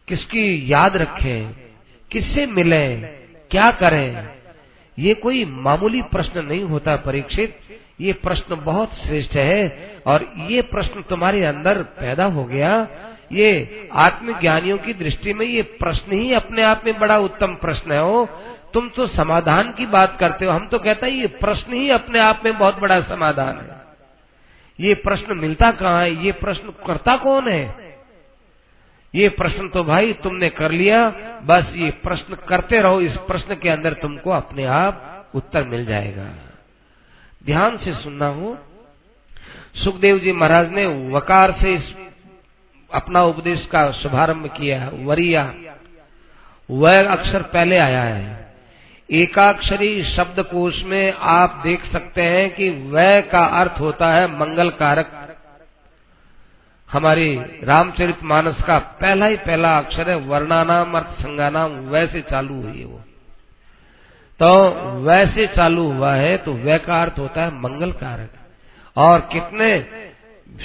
Speaker 1: किसकी याद रखें, किससे मिले क्या करें? ये कोई मामूली प्रश्न नहीं होता परीक्षित। ये प्रश्न बहुत श्रेष्ठ है और ये प्रश्न तुम्हारे अंदर पैदा हो गया। ये आत्मज्ञानियों की दृष्टि में ये प्रश्न ही अपने आप में बड़ा उत्तम प्रश्न है, हो। तुम तो समाधान की बात करते हो। हम तो कहते हैं, ये प्रश्न ही अपने आप में बहुत बड़ा समाधान है। ये प्रश्न मिलता कहाँ है? ये प्रश्न करता कौन है? ये प्रश्न तो भाई तुमने कर लिया, बस ये प्रश्न करते रहो, इस प्रश्न के अंदर तुमको अपने आप उत्तर मिल जाएगा। ध्यान से सुनना हो। सुखदेव जी महाराज ने वकार से इस अपना उपदेश का शुभारंभ किया, वरिया। वह अक्षर पहले आया है। एकाक्षरी शब्द कोश में आप देख सकते हैं कि वह का अर्थ होता है मंगल कारक हमारे रामचरित मानस का पहला ही पहला अक्षर है, वर्णानाम अर्थ संगानाम वैसे चालू हुई है वो। तो वैसे चालू हुआ है तो वह का अर्थ होता है मंगल कारक। और कितने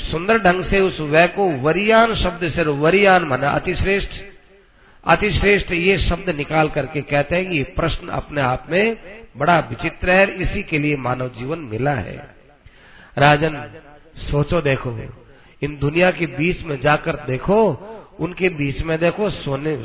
Speaker 1: सुंदर ढंग से उस वह को वरियान शब्द से, वरियान माना अतिश्रेष्ठ अतिश्रेष्ठ ये शब्द निकाल करके कहते हैं कि प्रश्न अपने आप में बड़ा विचित्र है इसी के लिए मानव जीवन मिला है। राजन, सोचो, देखो। इन दुनिया के बीच में जाकर देखो, उनके बीच में देखो सोने,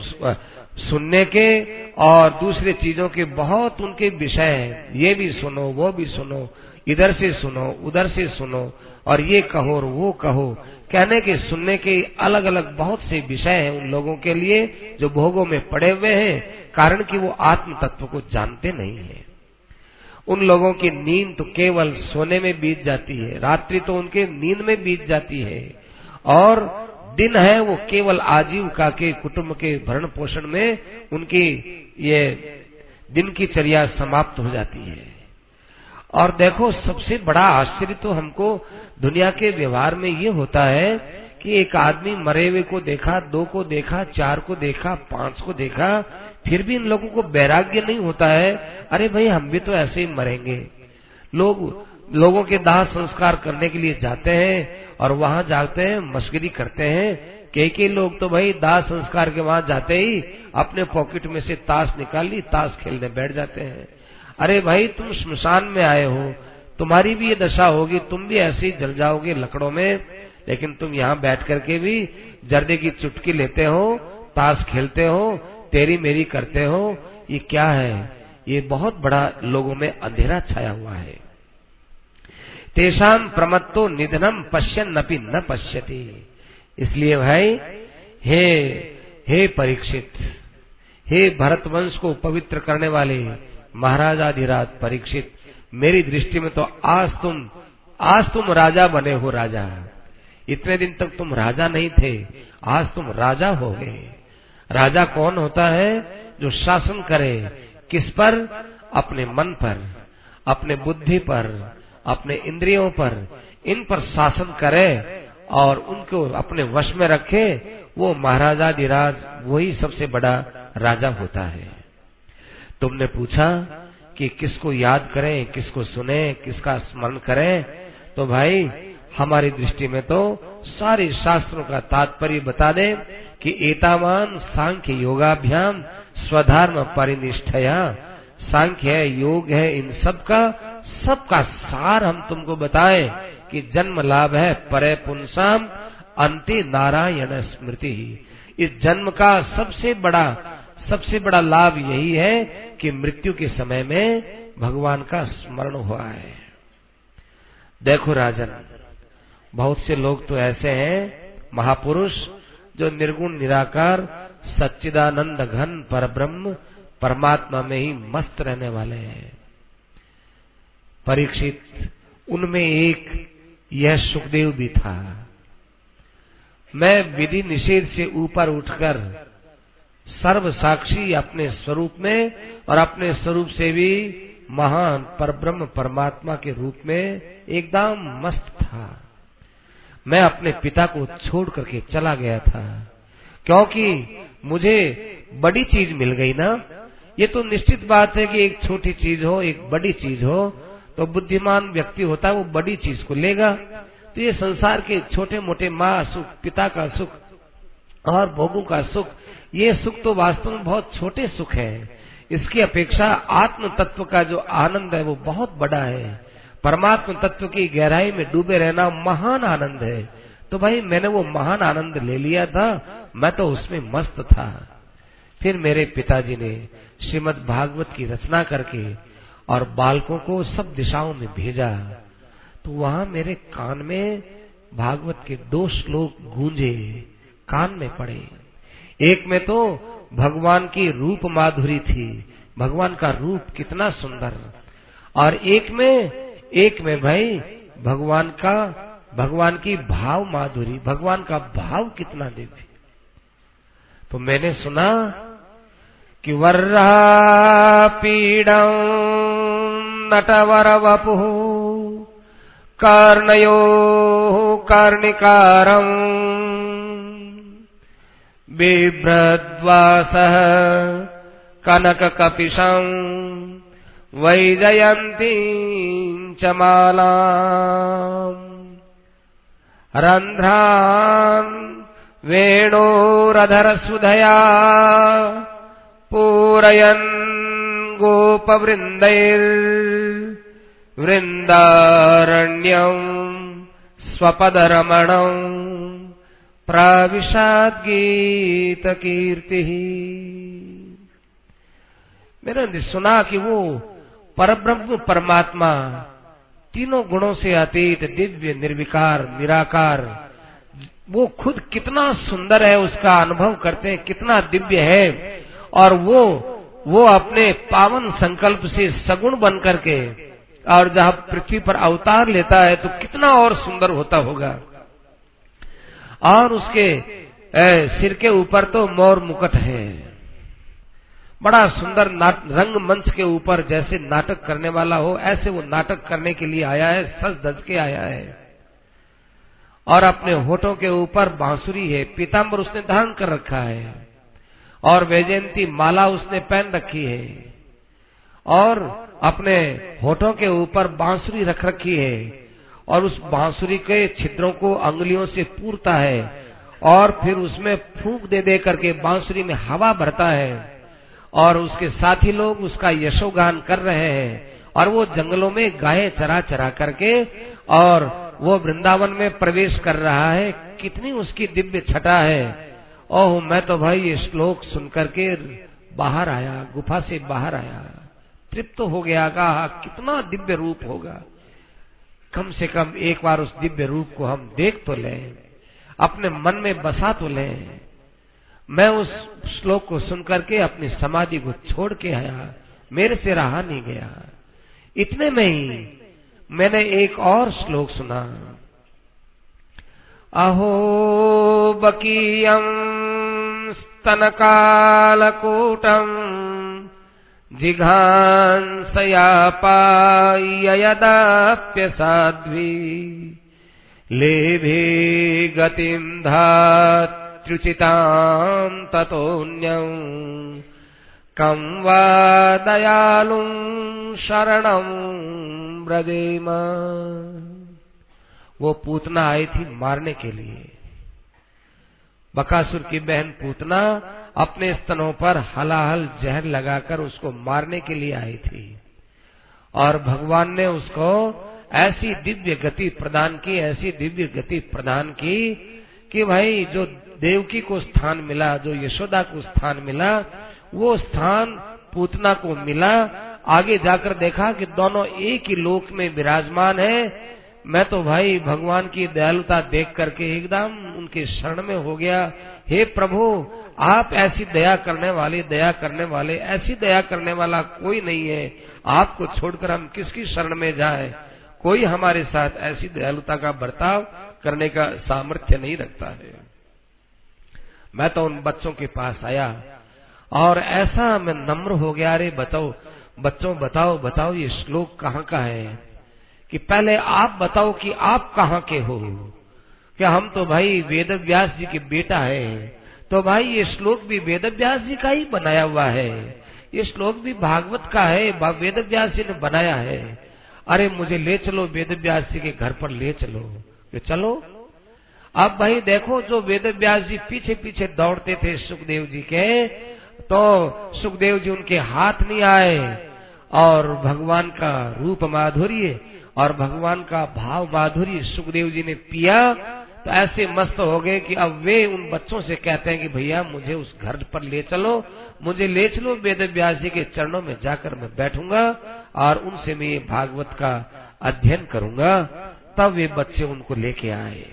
Speaker 1: सुनने के और दूसरे चीज़ों के बहुत उनके विषय हैं। ये भी सुनो, वो भी सुनो, इधर से सुनो, उधर से सुनो, और ये कहो और वो कहो। कहने के, सुनने के अलग अलग बहुत से विषय हैं उन लोगों के लिए जो भोगों में पड़े हुए हैं, कारण कि वो आत्म तत्व को जानते नहीं है। उन लोगों की नींद तो केवल सोने में बीत जाती है, रात्रि तो उनके नींद में बीत जाती है। और दिन है वो केवल आजीविका के कुटुंब के भरण पोषण में उनकी ये दिन की चर्या समाप्त हो जाती है। और देखो, सबसे बड़ा आश्चर्य तो हमको दुनिया के व्यवहार में ये होता है कि एक आदमी मरे हुए को देखा, दो को देखा, चार को देखा, पाँच को देखा फिर भी इन लोगों को वैराग्य नहीं होता है। अरे भाई, हम भी तो ऐसे ही मरेंगे। लोग, लोगों के दाह संस्कार करने के लिए जाते हैं और वहाँ जाते हैं, मस्करी करते हैं। कई कई लोग तो भाई, दाह संस्कार के वहाँ जाते ही अपने पॉकेट में से ताश निकाल ली, ताश खेलने बैठ जाते हैं। अरे भाई, तुम शमशान में आए हो। तुम्हारी भी ये दशा होगी, तुम भी ऐसे ही जल जाओगे लकड़ों में। लेकिन तुम यहाँ बैठ करके भी जर्दे की चुटकी लेते हो, ताश खेलते हो तेरी मेरी करते हो, ये क्या है? ये बहुत बड़ा लोगों में अंधेरा छाया हुआ है। तेषाम प्रमत्तो निधनम पश्यन नपी न पश्यति। इसलिए भाई, हे हे परीक्षित, हे भरत वंश को पवित्र करने वाले महाराजाधिराज परीक्षित, मेरी दृष्टि में तो आज तुम आज तुम राजा बने हो राजा। इतने दिन तक तुम राजा नहीं थे, आज तुम राजा हो गए। राजा कौन होता है जो शासन करे? किस पर? अपने मन पर, अपने बुद्धि पर, अपने इंद्रियों पर। इन पर शासन करे और उनको अपने वश में रखे, वो महाराजा दिराज वही सबसे बड़ा राजा होता है। तुमने पूछा कि किसको याद करें, किसको सुने, किसका स्मरण करें? तो भाई, हमारी दृष्टि में तो सारे शास्त्रों का तात्पर्य बता दे कि एतावान सांख्य योगाभ्याम स्वधर्म परिनिष्ठया। सांख्य है, योग है, इन सब का सबका सार हम तुमको बताएँ कि जन्म लाभ है, परे पुनसाम अंति नारायण स्मृति। ही इस जन्म का सबसे बड़ा सबसे बड़ा लाभ यही है कि मृत्यु के समय में भगवान का स्मरण हुआ है। देखो राजन, बहुत से लोग तो ऐसे हैं, महापुरुष जो निर्गुण, निराकार, सच्चिदानंद घन पर ब्रह्म परमात्मा में ही मस्त रहने वाले हैं। परीक्षित, उनमें एक यह सुखदेव भी था। मैं विधि निषेध से ऊपर उठकर सर्व साक्षी अपने स्वरूप में और अपने स्वरूप से भी महान परब्रह्म परमात्मा के रूप में एकदम मस्त था। मैं अपने पिता को छोड़ करके चला गया था। क्योंकि मुझे बड़ी चीज़ मिल गई ना। ये तो निश्चित बात है कि एक छोटी चीज़ हो, एक बड़ी चीज़ हो तो बुद्धिमान व्यक्ति होता है, वो बड़ी चीज़ को लेगा। तो ये संसार के छोटे मोटे माँ सुख, पिता का सुख और भोगों का सुख, ये सुख तो वास्तव में बहुत छोटे सुख है। इसकी अपेक्षा आत्म तत्व का जो आनंद है, वो बहुत बड़ा है। परमात्म तत्व की गहराई में डूबे रहना महान आनंद है। तो भाई, मैंने वो महान आनंद ले लिया था, मैं तो उसमें मस्त था। फिर मेरे पिताजी ने श्रीमद भागवत की रचना करके और बालकों को सब दिशाओं में भेजा। तो वहाँ मेरे कान में भागवत के दो श्लोक गूंजे, कान में पड़े। एक में तो भगवान की रूप माधुरी थी, भगवान का रूप कितना सुंदर। और एक में एक में भाई, भगवान का, भगवान की भाव माधुरी, भगवान का भाव कितना दिव्य। तो मैंने सुना कि वर्रा पीड़म नटवर वपु कर्णयो कर्णिकारम् बिभ्रद्वासः कनककपिशम् वैजयन्तीम् च मालाम् रन्ध्रान् वेणोरधरसुधया पूरयन् गोपवृन्दैर्वृन्दारण्यम् स्वपदरमणम् प्राविशाद्गीतकीर्तिः। मैंने सुना कि वो परब्रह्म परमात्मा तीनों गुणों से अतीत दिव्य निर्विकार निराकार। वो खुद कितना सुंदर है उसका अनुभव करते हैं कितना दिव्य है। और वो वो अपने पावन संकल्प से सगुण बन करके और जहाँ पृथ्वी पर अवतार लेता है तो कितना और सुंदर होता होगा। और उसके ए, सिर के ऊपर तो मोर मुकट है। बड़ा सुंदर रंग मंच के ऊपर जैसे नाटक करने वाला हो, ऐसे वो नाटक करने के लिए आया है, सज धज के आया है। और अपने होठों के ऊपर बांसुरी है पीताम्बर उसने धारण कर रखा है, और वैजयंती माला उसने पहन रखी है, और अपने होठों के ऊपर बांसुरी रख रखी है, और उस बांसुरी के छिद्रों को अंगुलियों से पूरता है, और फिर उसमें फूंक दे दे करके बांसुरी में हवा भरता है। और उसके साथी लोग उसका यशोगान कर रहे हैं और वो जंगलों में गायें चरा चरा करके और वो वृंदावन में प्रवेश कर रहा है। कितनी उसकी दिव्य छटा है। ओह, मैं तो भाई ये श्लोक सुनकर के बाहर आया, गुफा से बाहर आया। तृप्त तो हो गया, कहा, कितना दिव्य रूप होगा। कम से कम एक बार उस दिव्य रूप को हम देख तो लें, अपने मन में बसा तो लें। मैं उस श्लोक को सुनकर के अपनी समाधि को छोड़ के आया। मेरे से रहा नहीं गया। इतने में ही मैंने एक और श्लोक सुना। अहो बकीयम स्तनकालकूटम् जिघांसयापाययदाप्यसाध्वी लेभे गतिम् ततोऽन्यम् कं वा दयालुम् शरणम् ब्रजेम। वो पूतना आई थी मारने के लिए। बकासुर की बहन पूतना अपने स्तनों पर हलाहल जहर लगाकर उसको मारने के लिए आई थी। और भगवान ने उसको ऐसी दिव्य गति प्रदान की, ऐसी दिव्य गति प्रदान की कि भाई, जो देवकी को स्थान मिला, जो यशोदा को स्थान मिला, वो स्थान पूतना को मिला। आगे जाकर देखा कि दोनों एक ही लोक में विराजमान है। मैं तो भाई भगवान की दयालुता देख करके एकदम उनके शरण में हो गया। हे प्रभु, आप ऐसी दया करने वाले, दया करने वाले, ऐसी दया करने वाला कोई नहीं है। आपको छोड़कर हम किसकी शरण में जाए? कोई हमारे साथ ऐसी दयालुता का बर्ताव करने का सामर्थ्य नहीं रखता है। मैं तो उन बच्चों के पास आया। और ऐसा मैं नम्र हो गया, अरे बताओ, बच्चों, बताओ बताओ, ये श्लोक कहाँ का है? कि पहले आप बताओ कि आप कहाँ के हो? क्या हम तो भाई वेद व्यास जी के बेटा है। तो भाई ये श्लोक भी वेद व्यास जी का ही बनाया हुआ है। ये श्लोक भी भागवत का है वेद व्यास जी ने बनाया है। अरे मुझे ले चलो वेद व्यास जी के घर पर ले चलो। चलो अब भाई देखो, जो वेद व्यास जी पीछे पीछे दौड़ते थे सुखदेव जी के तो सुखदेव जी उनके हाथ नहीं आए और भगवान का रूप माधुर्य और भगवान का भाव माधुर्य सुखदेव जी ने पिया तो ऐसे मस्त हो गए कि अब वे उन बच्चों से कहते हैं कि भैया, मुझे उस घर पर ले चलो, मुझे ले चलो, वेद व्यास जी के चरणों में जाकर मैं बैठूँगा और उनसे मैं ये भागवत का अध्ययन करूँगा। तब वे बच्चे उनको लेके आए।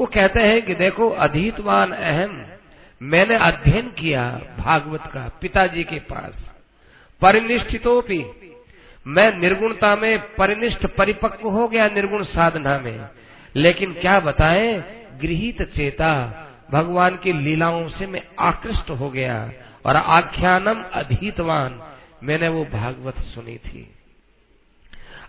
Speaker 1: वो कहते हैं कि देखो, अधीतवान अहम, मैंने अध्ययन किया भागवत का पिताजी के पास। परिनिष्ठितोपि, मैं निर्गुणता में परिनिष्ठ परिपक्व हो गया निर्गुण साधना में। लेकिन क्या बताएँ, गृहित चेता, भगवान की लीलाओं से मैं आकृष्ट हो गया और आख्यानम अधीतवान, मैंने वो भागवत सुनी थी।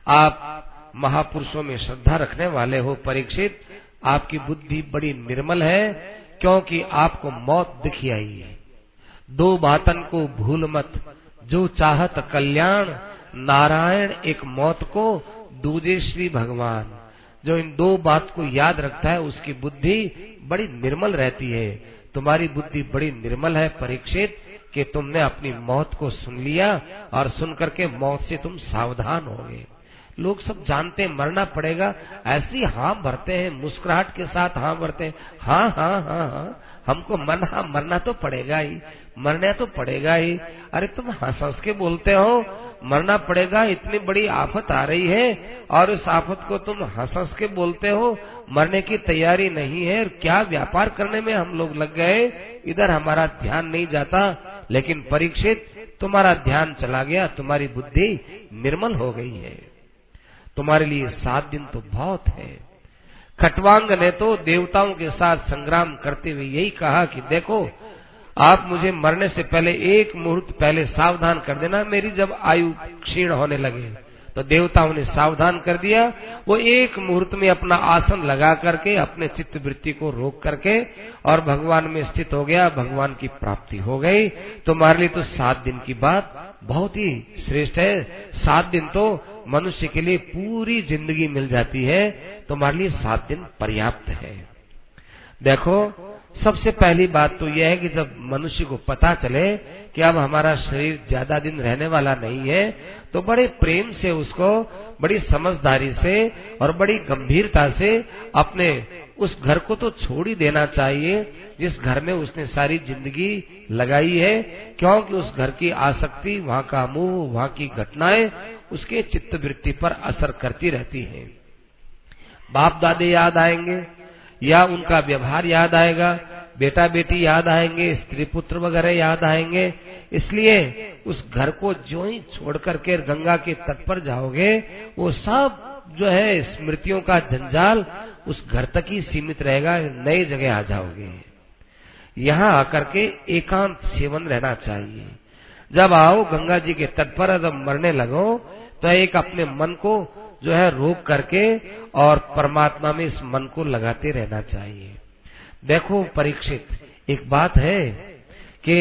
Speaker 1: आप महापुरुषों में श्रद्धा रखने वाले हो, परीक्षित आपकी बुद्धि बड़ी निर्मल है, क्योंकि आपको मौत दिखी आई है। दो बातन को भूल मत। जो चाहत कल्याण, नारायण एक मौत को, दूजे श्री भगवान। जो इन दो बात को याद रखता है, उसकी बुद्धि बड़ी निर्मल रहती है। तुम्हारी बुद्धि बड़ी निर्मल है, परीक्षित, कि तुमने अपनी मौत को सुन लिया, और सुन करके मौत से तुम सावधान हो गए लोग सब जानते हैं, मरना पड़ेगा। ऐसी हाँ भरते हैं, मुस्कुराहट के साथ हाँ भरते हैं। हाँ हाँ हाँ हाँ हमको मरना मरना तो पड़ेगा ही, मरना तो पड़ेगा ही। अरे तुम हंस हंस के बोलते हो, मरना पड़ेगा, इतनी बड़ी आफत आ रही है। और उस आफत को तुम हंस हंस के बोलते हो, मरने की तैयारी नहीं है। क्या व्यापार करने में हम लोग लग गए? इधर हमारा ध्यान नहीं जाता, लेकिन परीक्षित, तुम्हारा ध्यान चला गया, तुम्हारी बुद्धि निर्मल हो गई है। तुम्हारे लिए सात दिन तो बहुत है। खटवांग ने तो देवताओं के साथ संग्राम करते हुए यही कहा कि देखो, आप मुझे मरने से पहले एक मुहूर्त पहले सावधान कर देना, मेरी जब आयु क्षीण होने लगे। तो देवताओं ने सावधान कर दिया। वो एक मुहूर्त में अपना आसन लगा करके, अपने चित्त वृत्ति को रोक करके और भगवान में स्थित हो गया, भगवान की प्राप्ति हो गई। तुम्हारे लिए तो सात दिन की बात बहुत ही श्रेष्ठ है। सात दिन तो मनुष्य के लिए पूरी ज़िंदगी मिल जाती है, तुम्हारे लिए सात दिन पर्याप्त है। देखो, सबसे पहली बात तो यह है कि जब मनुष्य को पता चले कि अब हमारा शरीर ज़्यादा दिन रहने वाला नहीं है तो बड़े प्रेम से उसको, बड़ी समझदारी से और बड़ी गंभीरता से अपने उस घर को तो छोड़ ही देना चाहिए, जिस घर में उसने सारी ज़िंदगी लगाई है, क्योंकि उस घर की आसक्ति, वहाँ का मुँह वहाँ की घटनाएँ उसके चित्त वृत्ति पर असर करती रहती है। बाप दादे याद आएँगे या उनका व्यवहार याद आएगा बेटा बेटी याद आएँगे स्त्री पुत्र वगैरह याद आएँगे। इसलिए उस घर को जो ही छोड़ करके गंगा के तट पर जाओगे, वो सब जो है स्मृतियों का जंजाल उस घर तक ही सीमित रहेगा, नई जगह आ जाओगे। यहाँ आकर के एकांत सेवन रहना चाहिए। जब आओ गंगा जी के तट पर, जब मरने लगो तो एक अपने मन को जो है रोक करके और परमात्मा में इस मन को लगाते रहना चाहिए। देखो परीक्षित, एक बात है कि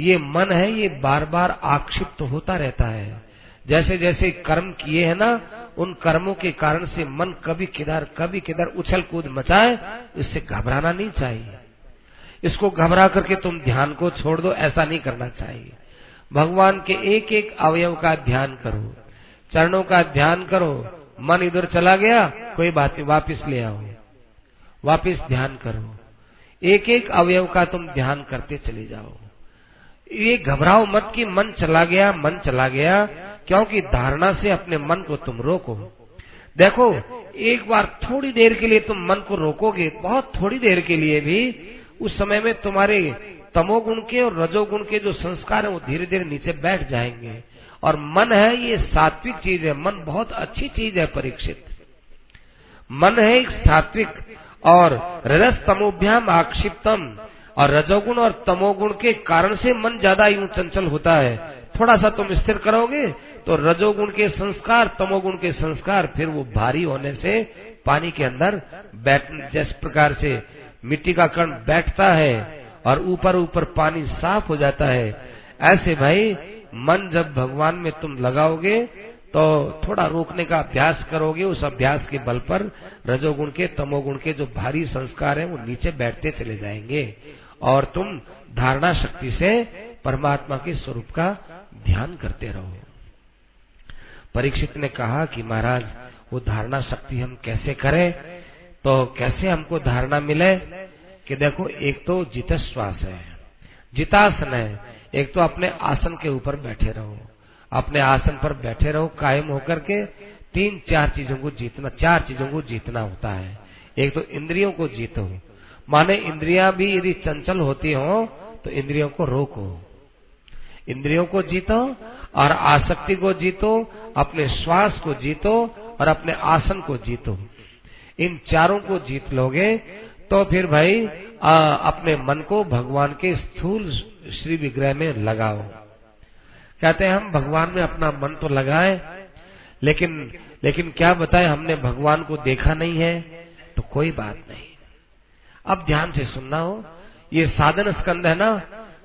Speaker 1: ये मन है, ये बार बार आक्षिप्त होता रहता है। जैसे जैसे कर्म किए हैं ना, उन कर्मों के कारण से मन कभी किधर कभी किधर उछल कूद मचाए, इससे घबराना नहीं चाहिए। इसको घबरा करके तुम ध्यान को छोड़ दो, ऐसा नहीं करना चाहिए। भगवान के एक एक अवयव का ध्यान करो, चरणों का ध्यान करो, मन इधर चला गया, कोई बात नहीं वापिस ले आओ। वापिस ध्यान करो। एक एक अवयव का तुम ध्यान करते चले जाओ। ये घबराओ मत कि मन चला गया, मन चला गया, क्योंकि धारणा से अपने मन को तुम रोको। देखो, एक बार थोड़ी देर के लिए तुम मन को रोकोगे, बहुत थोड़ी देर के लिए भी, उस समय में तुम्हारे तमोगुण के और रजोगुण के जो संस्कार है वो धीरे धीरे नीचे बैठ जाएँगे। और मन है, ये सात्विक चीज़ है, मन बहुत अच्छी चीज़ है परीक्षित। मन है एक सात्विक और रजस तमोभ्याम आक्षिप्तम। और रजोगुण और तमोगुण के कारण से मन ज़्यादा यूँ चंचल होता है। थोड़ा सा तुम स्थिर करोगे तो रजोगुण के संस्कार, तमोगुण के संस्कार फिर वो भारी होने से पानी के अंदर बैठ, जिस प्रकार से मिट्टी का कण बैठता है और ऊपर ऊपर पानी साफ़ हो जाता है। ऐसे भाई, मन जब भगवान में तुम लगाओगे तो थोड़ा रोकने का अभ्यास करोगे, उस अभ्यास के बल पर रजोगुण के, तमोगुण के जो भारी संस्कार हैं, वो नीचे बैठते चले जाएँगे। और तुम धारणा शक्ति से परमात्मा के स्वरूप का ध्यान करते रहो। परीक्षित ने कहा कि महाराज, वो धारणा शक्ति हम कैसे करें? तो कैसे हमको धारणा मिले? कि देखो, एक तो जितश्वास है, जितासन है, एक तो अपने आसन के ऊपर बैठे रहो। अपने आसन पर बैठे रहो कायम होकर के तीन चार चीज़ों को जीतना चार चीज़ों को जीतना होता है। एक तो इंद्रियों को जीतो। माने इंद्रिया भी यदि चंचल होती हो तो इंद्रियों को रोको। इंद्रियों को जीतो और आसक्ति को जीतो अपने श्वास को जीतो और अपने आसन को जीतो। इन चारों को जीत लोगे तो फिर भाई आ, अपने मन को भगवान के स्थूल श्री विग्रह में लगाओ। कहते हैं, हम भगवान में अपना मन तो लगाए, लेकिन लेकिन क्या बताए, हमने भगवान को देखा नहीं है तो कोई बात नहीं। अब ध्यान से सुनना हो, ये साधन स्कंद है ना?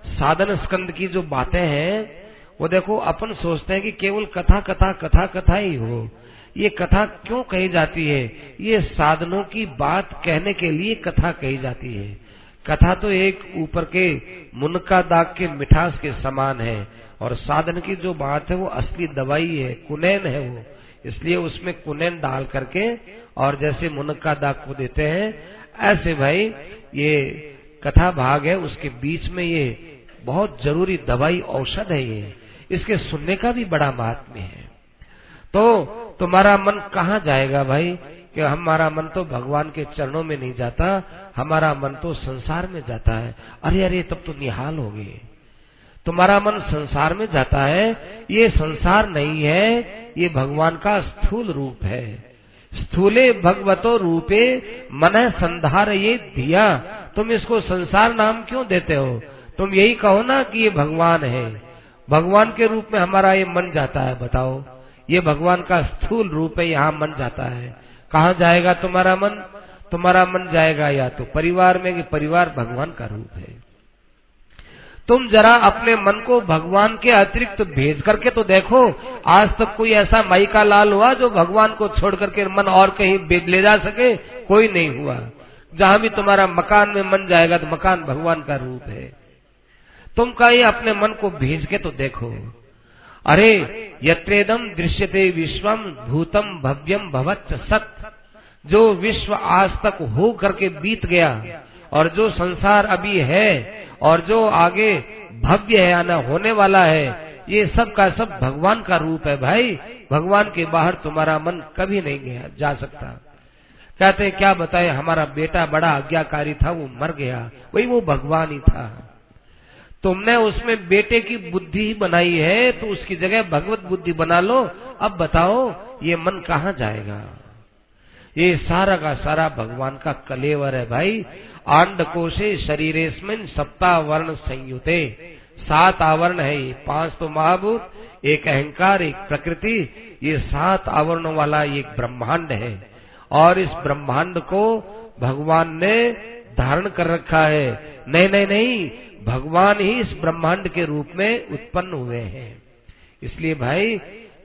Speaker 1: साधन स्कंद की जो बातें हैं, वो देखो, अपन सोचते हैं कि केवल कथा कथा कथा कथा ही हो। ये कथा क्यों कही जाती है? ये साधनों की बात कहने के लिए कथा कही जाती है। कथा तो एक ऊपर के मुनका दाग के मिठास के समान है। और साधन की जो बात है वो असली दवाई है, कुनैन है वो। इसलिए उसमें कुनैन डाल करके और जैसे मुनक्का दाग को देते हैं, ऐसे भाई ये कथा भाग है, उसके बीच में ये बहुत ज़रूरी दवाई औषध है ये। इसके सुनने का भी बड़ा महात्म्य है। तो तुम्हारा मन कहाँ जाएगा भाई कि हमारा मन तो भगवान के चरणों में नहीं जाता, हमारा मन तो संसार में जाता है। अरे अरे, तब तो निहाल हो गए। तुम्हारा मन संसार में जाता है, ये संसार नहीं है, ये भगवान का स्थूल रूप है। स्थूले भगवतो रूपे मन संधार ये दिया तुम इसको संसार नाम क्यों देते हो? तुम यही कहो ना कि ये भगवान है। भगवान के रूप में हमारा ये मन जाता है, बताओ। ये भगवान का स्थूल रूप है, यहाँ मन जाता है। कहा जाएगा तुम्हारा मन? तुम्हारा मन जाएगा या तो परिवार में कि परिवार भगवान का रूप है। तुम जरा अपने मन को भगवान के अतिरिक्त भेज करके तो देखो। आज तक कोई ऐसा माई का लाल हुआ जो भगवान को छोड़ करके मन और कहीं ले जा सके? कोई नहीं हुआ। जहाँ भी तुम्हारा मकान में मन जाएगा तो मकान भगवान का रूप है। तुम कहीं अपने मन को भेज के तो देखो। अरे, यत्रेदम दृश्यते विश्वम भूतम भव्यम भवत सत। जो विश्व आज तक हो करके बीत गया और जो संसार अभी है और जो आगे भव्य है आना होने वाला है, ये सब का सब भगवान का रूप है भाई। भगवान के बाहर तुम्हारा मन कभी नहीं गया, जा सकता। कहते हैं, क्या बताए, हमारा बेटा बड़ा आज्ञाकारी था, वो मर गया। वही वो भगवान ही था। तुमने उसमें बेटे की बुद्धि ही बनाई है तो उसकी जगह भगवत बुद्धि बना लो। अब बताओ, ये मन कहाँ जाएगा? ये सारा का सारा भगवान का कलेवर है भाई। आंड कोशे शरीरेस्मिन सप्तावर्ण संयुते। सात आवरण है, ये पाँच तो महाभूत, एक अहंकार, एक प्रकृति, ये सात आवरणों वाला एक ब्रह्मांड है। और इस ब्रह्मांड को भगवान ने धारण कर रखा है। नहीं नहीं नहीं, भगवान ही इस ब्रह्मांड के रूप में उत्पन्न हुए हैं। इसलिए भाई,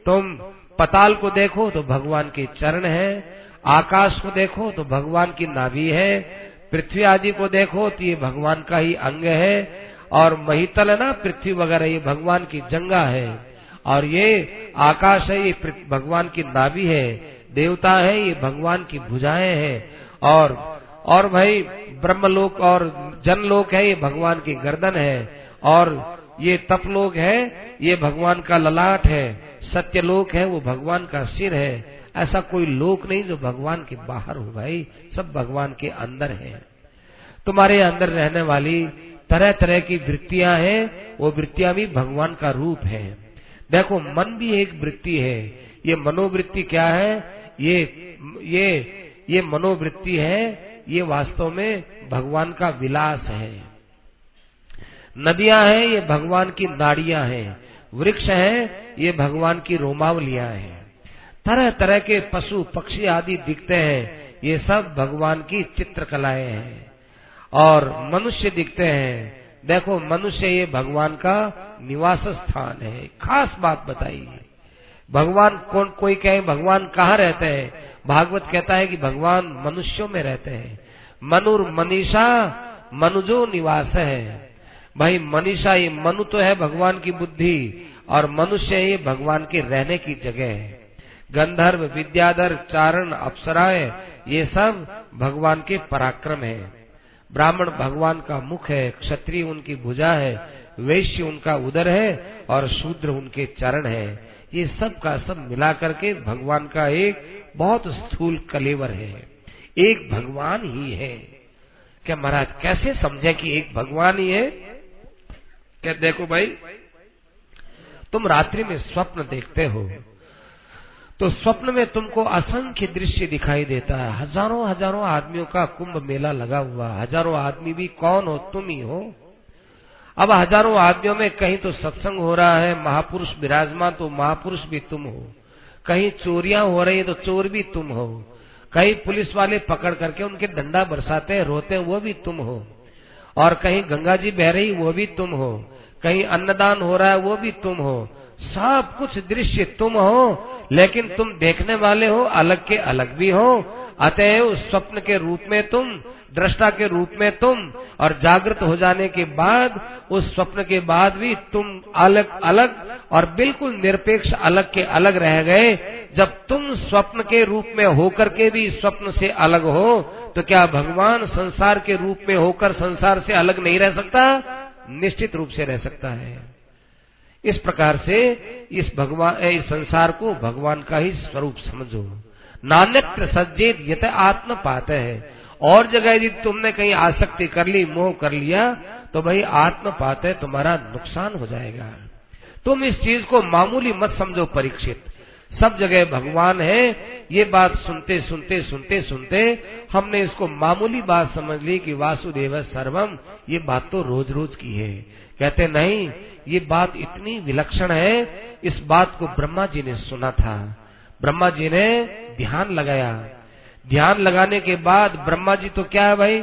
Speaker 1: तुम पताल को देखो तो भगवान के चरण है, आकाश को देखो तो भगवान की नाभि है पृथ्वी आदि को देखो तो ये भगवान का ही अंग है और महितल ना पृथ्वी वगैरह, ये भगवान की जंगा है। और ये आकाश है, ये भगवान की नाभि है, देवता है, ये भगवान की भुजाएँ हैं। और और भाई ब्रह्मलोक और जनलोक है, ये भगवान की गर्दन है। और ये तपलोक है, ये भगवान का ललाट है। सत्यलोक है, वो भगवान का सिर है। ऐसा कोई लोक नहीं जो भगवान के बाहर हो भाई, सब भगवान के अंदर है। तुम्हारे अंदर रहने वाली तरह तरह की वृत्तियाँ हैं, वो वृत्तियाँ भी भगवान का रूप है। देखो, मन भी एक वृत्ति है। ये मनोवृत्ति क्या है? ये ये ये मनोवृत्ति है, ये वास्तव में भगवान का विलास है। नदियाँ हैं, ये भगवान की नाड़ियाँ हैं। वृक्ष हैं, ये भगवान की रोमावलियाँ हैं। तरह तरह के पशु, पक्षी आदि दिखते हैं। ये सब भगवान की चित्रकलाएँ हैं। और मनुष्य दिखते हैं। देखो, मनुष्य ये भगवान का निवास स्थान है। खास बात बताइए। भगवान कौन, कोई कहे, भगवान कहाँ रहते हैं? भागवत कहता है कि भगवान मनुष्यों में रहते हैं। मनुर मनीषा, मनुजो निवास है। भाई, मनीषा ये मनु तो है भगवान की बुद्धि, और मनुष्य ये भगवान के रहने की जगह है। गंधर्व, विद्याधर, चारण, अप्सराए, ये सब भगवान के पराक्रम है। ब्राह्मण भगवान का मुख है, क्षत्रिय उनकी भुजा है, वैश्य उनका उदर है और शूद्र उनके चरण है। ये सब का सब मिला करके भगवान का एक बहुत स्थूल कलेवर है। एक भगवान ही है। क्या महाराज, कैसे समझे कि एक भगवान ही है? क्या देखो भाई, तुम रात्रि में स्वप्न देखते हो तो स्वप्न में तुमको असंख्य दृश्य दिखाई देता है। हज़ारों हज़ारों आदमियों का कुंभ मेला लगा हुआ हज़ारों आदमी भी कौन हो? तुम ही हो। अब हज़ारों आदमियों में कहीं तो सत्संग हो रहा है, महापुरुष विराजमान तो महापुरुष भी तुम हो। कहीं चोरियाँ हो रही है तो चोर भी तुम हो। कहीं पुलिस वाले पकड़ करके उनके डंडा बरसाते हैं, रोते हैं, वो भी तुम हो। और कहीं गंगा जी बह रही, वो भी तुम हो। कहीं अन्नदान हो रहा है, वो भी तुम हो। सब कुछ दृश्य तुम हो, लेकिन तुम देखने वाले हो, अलग के अलग भी हो। अतएव स्वप्न के रूप में तुम, दृष्टा के रूप में तुम, और जागृत हो जाने के बाद, उस स्वप्न के बाद भी तुम अलग अलग, और बिल्कुल निरपेक्ष अलग के अलग रह गए। जब तुम स्वप्न के रूप में होकर के भी स्वप्न से अलग हो तो क्या भगवान संसार के रूप में होकर संसार से अलग नहीं रह सकता? निश्चित रूप से रह सकता है। इस प्रकार से इस भगवान इस संसार को भगवान का ही स्वरूप समझो। नान्यत्र सज्जित यत आत्म पाते है। और जगह यदि तुमने कहीं आसक्ति कर ली, मोह कर लिया तो भाई आत्म पाते तुम्हारा नुकसान हो जाएगा। तुम इस चीज़ को मामूली मत समझो, परीक्षित। सब जगह भगवान है, ये बात सुनते सुनते सुनते सुनते हमने इसको मामूली बात समझ ली कि वासुदेव सर्वम, ये बात तो रोज रोज की है। कहते, नहीं, ये बात इतनी विलक्षण है, इस बात को ब्रह्मा जी ने सुना था। ब्रह्मा जी ने ध्यान लगाया। ध्यान लगाने के बाद ब्रह्मा जी तो क्या है भाई?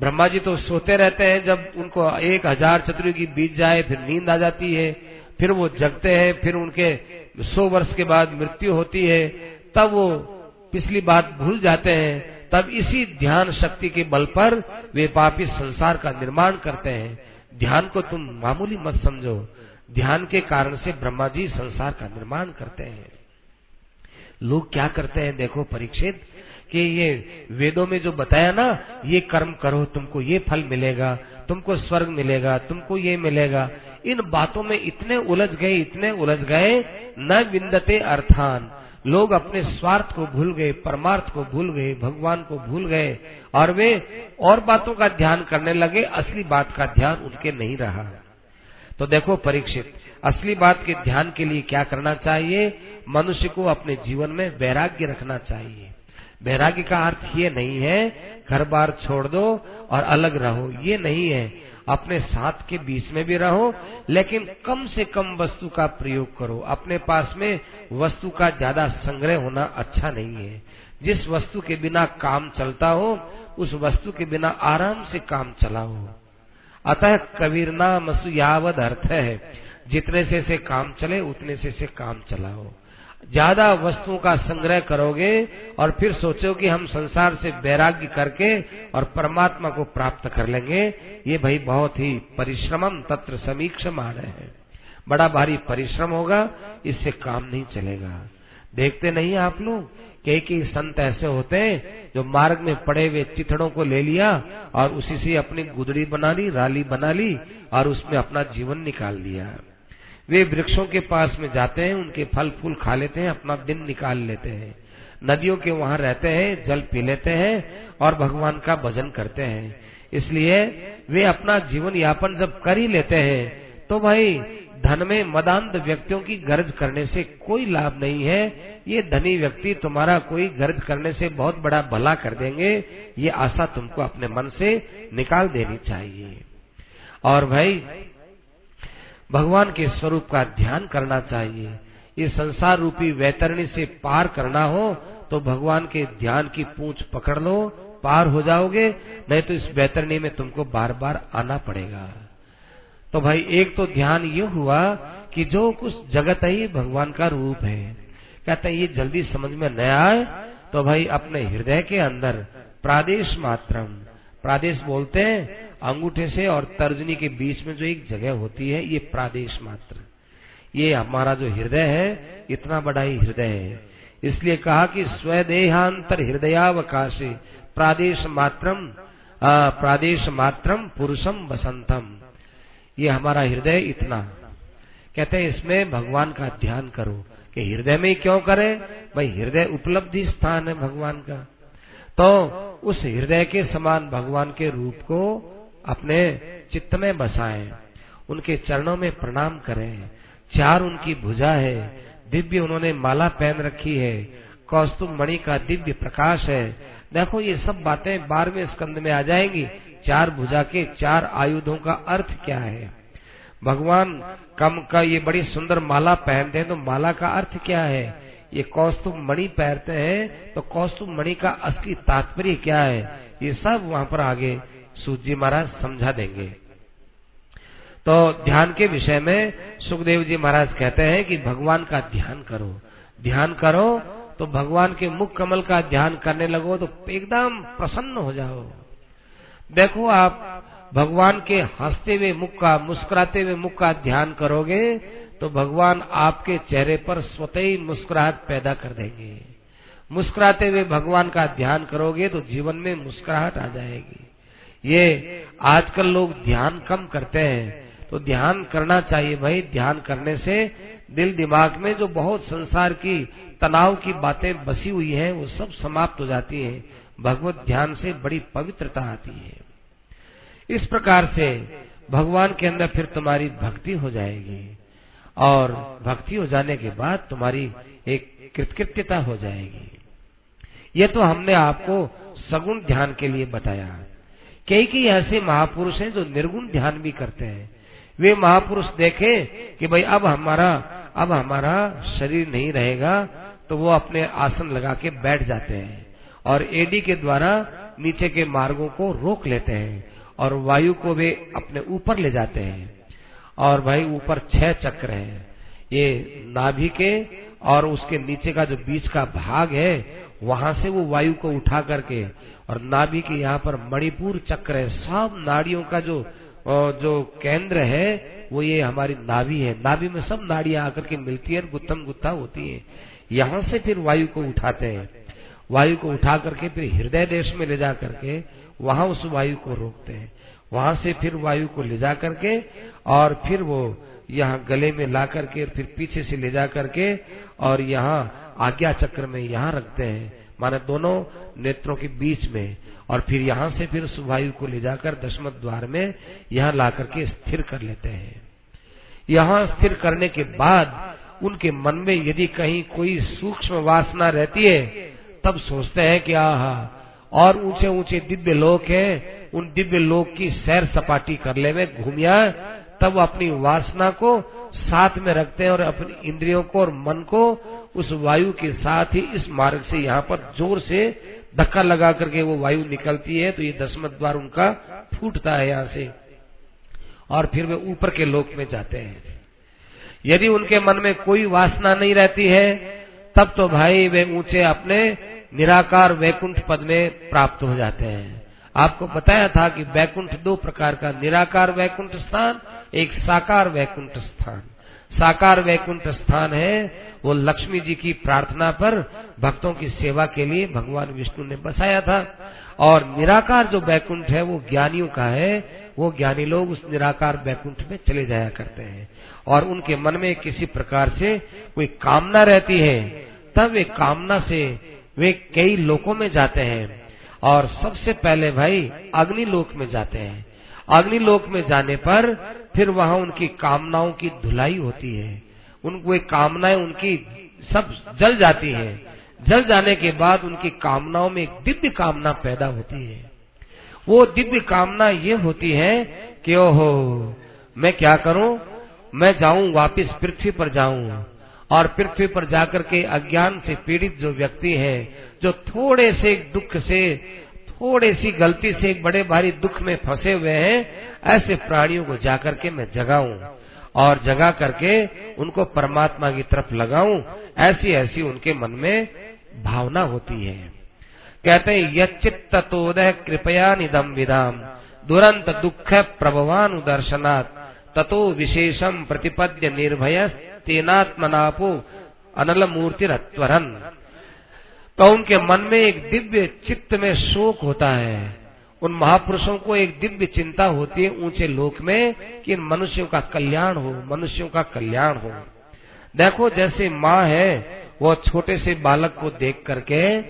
Speaker 1: ब्रह्मा जी तो सोते रहते हैं, जब उनको एक हज़ार चतुर्युगी बीत जाए, फिर नींद आ जाती है, फिर वो जगते हैं, फिर उनके सौ वर्ष के बाद मृत्यु होती है, तब वो पिछली बात भूल जाते हैं, तब इसी ध्यान शक्ति के बल पर वे पापी संसार का निर्माण करते हैं। ध्यान को तुम मामूली मत समझो। ध्यान के कारण से ब्रह्मा जी संसार का निर्माण करते हैं। लोग क्या करते हैं देखो परीक्षित, कि ये वेदों में जो बताया ना, ये कर्म करो, तुमको ये फल मिलेगा, तुमको स्वर्ग मिलेगा, तुमको ये मिलेगा। इन बातों में इतने उलझ गए, इतने उलझ गए, न विंदते अर्थान। लोग अपने स्वार्थ को भूल गए, परमार्थ को भूल गए, भगवान को भूल गए और वे और बातों का ध्यान करने लगे। असली बात का ध्यान उनके नहीं रहा। तो देखो परीक्षित, असली बात के ध्यान के लिए क्या करना चाहिए? मनुष्य को अपने जीवन में वैराग्य रखना चाहिए। वैराग्य का अर्थ ये नहीं है, घर बार छोड़ दो और अलग रहो। ये नहीं है अपने साथ के बीच में भी रहो, लेकिन कम से कम वस्तु का प्रयोग करो। अपने पास में वस्तु का ज़्यादा संग्रह होना अच्छा नहीं है। जिस वस्तु के बिना काम चलता हो, उस वस्तु के बिना आराम से काम चलाओ। अतः कबीर नाम यावद अर्थ है, जितने से से काम चले, उतने से से काम चलाओ। ज़्यादा वस्तुओं का संग्रह करोगे और फिर सोचो कि हम संसार से वैराग्य करके और परमात्मा को प्राप्त कर लेंगे। ये भाई बहुत ही परिश्रमम तत्र समीक्ष मान है। बड़ा भारी परिश्रम होगा, इससे काम नहीं चलेगा। देखते नहीं आप लोग? कई कई संत ऐसे होते हैं जो मार्ग में पड़े हुए चिथड़ों को ले लिया और उसी से अपनी गुदड़ी बना ली, राली बना ली और उसमें अपना जीवन निकाल लिया। वे वृक्षों के पास में जाते हैं, उनके फल फूल खा लेते हैं, अपना दिन निकाल लेते हैं। नदियों के वहाँ रहते हैं, जल पी लेते हैं और भगवान का भजन करते हैं। इसलिए वे अपना जीवन यापन जब कर ही लेते हैं तो भाई, धन में मदांत व्यक्तियों की गर्ज करने से कोई लाभ नहीं है। ये धनी व्यक्ति तुम्हारा कोई गर्ज करने से बहुत बड़ा भला कर देंगे। ये आशा तुमको अपने मन से निकाल देनी चाहिए। और भाई भगवान के स्वरूप का ध्यान करना चाहिए। इस संसार रूपी वैतरणी से पार करना हो तो भगवान के ध्यान की पूंछ पकड़ लो, पार हो जाओगे, नहीं तो इस वैतरणी में तुमको बार बार आना पड़ेगा। तो भाई, एक तो ध्यान ये हुआ कि जो कुछ जगत ही भगवान का रूप है। कहते हैं, ये जल्दी समझ में न आए तो भाई, अपने हृदय के अंदर प्रादेश मात्रम, प्रादेश बोलते हैं अंगूठे से और तर्जनी के बीच में जो एक जगह होती है, ये प्रादेश मात्र। ये हमारा जो हृदय है, इतना बड़ा ही हृदय है। इसलिए कहा कि स्वदेहांतर हृदयावकाशे, प्रादेश मात्रम प्रादेश मात्रम पुरुषम बसंतम ये हमारा हृदय इतना। कहते हैं, इसमें भगवान का ध्यान करो कि हृदय में क्यों करे? भाई, हृदय उपलब्धि स्थान है भगवान का। तो उस हृदय के समान भगवान के रूप को अपने चित्त में बसाएँ, उनके चरणों में प्रणाम करें। चार उनकी भुजा है, दिव्य उन्होंने माला पहन रखी है, कौस्तुभ मणि का दिव्य प्रकाश है। देखो, ये सब बातें बारहवें स्कंद में आ जाएँगी। चार भुजा के चार आयुधों का अर्थ क्या है? भगवान, कम का ये बड़ी सुंदर माला पहनते हैं तो माला का अर्थ क्या है? ये कौस्तुभ मणि पहनते हैं तो कौस्तुभ मणि का असली तात्पर्य क्या है? ये सब वहाँ पर आगे सूत जी महाराज समझा देंगे। तो ध्यान के विषय में सुखदेव जी महाराज कहते हैं कि भगवान का ध्यान करो। ध्यान करो तो भगवान के मुख कमल का ध्यान करने लगो तो एकदम प्रसन्न हो जाओ। देखो आप, भगवान के हँसते हुए मुख का, मुस्कुराते हुए मुख का ध्यान करोगे तो भगवान आपके चेहरे पर स्वतः ही मुस्कुराहट पैदा कर देंगे। मुस्कुराते हुए भगवान का ध्यान करोगे तो जीवन में मुस्कुराहट आ जाएगी। ये आजकल लोग ध्यान कम करते हैं। तो ध्यान करना चाहिए भाई, ध्यान करने से दिल दिमाग में जो बहुत संसार की तनाव की बातें बसी हुई हैं, वो सब समाप्त हो जाती हैं। भगवत ध्यान से बड़ी पवित्रता आती है। इस प्रकार से भगवान के अंदर फिर तुम्हारी भक्ति हो जाएगी और भक्ति हो जाने के बाद तुम्हारी एक कृतकृत्यता हो जाएगी। ये तो हमने आपको सगुण ध्यान के लिए बताया। कई कई ऐसे महापुरुष हैं जो निर्गुण ध्यान भी करते हैं। वे महापुरुष देखे कि भाई अब हमारा अब हमारा शरीर नहीं रहेगा तो वो अपने आसन लगा के बैठ जाते हैं और एडी के द्वारा नीचे के मार्गों को रोक लेते हैं और वायु को वे अपने ऊपर ले जाते हैं। और भाई ऊपर छह चक्र हैं। ये नाभि के और उसके नीचे का जो बीच का भाग है वहाँ से वो वायु को उठा करके और नाभि के यहाँ पर मणिपुर चक्र है। सब नाड़ियों का जो जो केंद्र है, वो ये हमारी नाभि है। नाभि में सब नाड़ियाँ आकर के मिलती है गुत्थम गुत्था होती है। यहाँ से फिर वायु को उठाते हैं। वायु को उठा करके फिर हृदय देश में ले जा करके वहाँ उस वायु को रोकते हैं। वहाँ से फिर वायु को ले जा करके और फिर वो यहाँ गले में ला करके फिर पीछे से ले जा करके और यहाँ आज्ञा चक्र में यहाँ रखते हैं। माने दोनों नेत्रों के बीच में और फिर यहाँ से फिर सुवायु को ले जाकर दशमत द्वार में यहाँ ला करके स्थिर कर लेते हैं। यहाँ स्थिर करने के बाद उनके मन में यदि कहीं कोई सूक्ष्म वासना रहती है, तब सोचते हैं कि आहा, और ऊँचे ऊँचे दिव्य लोक है, उन दिव्य लोक की सैर सपाटी कर ले में घूमिया, तब अपनी वासना को साथ में रखते हैं और अपनी इंद्रियों को और मन को उस वायु के साथ ही इस मार्ग से यहाँ पर ज़ोर से धक्का लगा करके वो वायु निकलती है तो ये दसमत द्वार उनका फूटता है यहाँ से। और फिर वे ऊपर के लोक में जाते हैं। यदि उनके मन में कोई वासना नहीं रहती है, तब तो भाई वे ऊँचे अपने निराकार वैकुंठ पद में प्राप्त हो जाते हैं। आपको बताया था कि वैकुंठ दो प्रकार का निराकार वैकुंठ स्थान, एक साकार वैकुंठ स्थान। साकार वैकुंठ स्थान है, वो लक्ष्मी जी की प्रार्थना पर भक्तों की सेवा के लिए भगवान विष्णु ने बसाया था। और निराकार जो वैकुंठ है, वो ज्ञानियों का है। वो ज्ञानी लोग उस निराकार वैकुंठ में चले जाया करते हैं। और उनके मन में किसी प्रकार से कोई कामना रहती है, तब वे कामना से वे कई लोकों में जाते हैं। और सबसे पहले भाई अग्नि लोक में जाते हैं। अग्निलोक में जाने पर फिर वहाँ उनकी कामनाओं की धुलाई होती है। उनको कामनाएँ उनकी सब जल जाती है। जल जाने के बाद उनकी कामनाओं में एक दिव्य कामना पैदा होती है। वो दिव्य कामना ये होती है कि ओहो, मैं क्या करूँ? मैं जाऊँ, वापस पृथ्वी पर जाऊँ। और पृथ्वी पर जाकर के अज्ञान से पीड़ित जो व्यक्ति है, जो थोड़े से दुख से थोड़ी सी गलती से एक बड़े भारी दुख में फंसे हुए हैं, ऐसे प्राणियों को जाकर के मैं जगाऊं और जगा करके उनको परमात्मा की तरफ़ लगाऊँ, ऐसी ऐसी उनके मन में भावना होती है। कहते हैं यचित्त तोदय कृपया निदम विदाम, दुरंत दुख प्रभवान दर्शनात् ततो विशेषम प्रतिपद्य निर्भय तेनात्मनापो अनल मूर्ति तो उनके मन में एक दिव्य चित्त में शोक होता है। उन महापुरुषों को एक दिव्य चिंता होती है ऊँचे लोक में कि मनुष्यों का कल्याण हो, मनुष्यों का कल्याण हो। देखो, जैसे माँ है, वो छोटे से बालक को देख करके,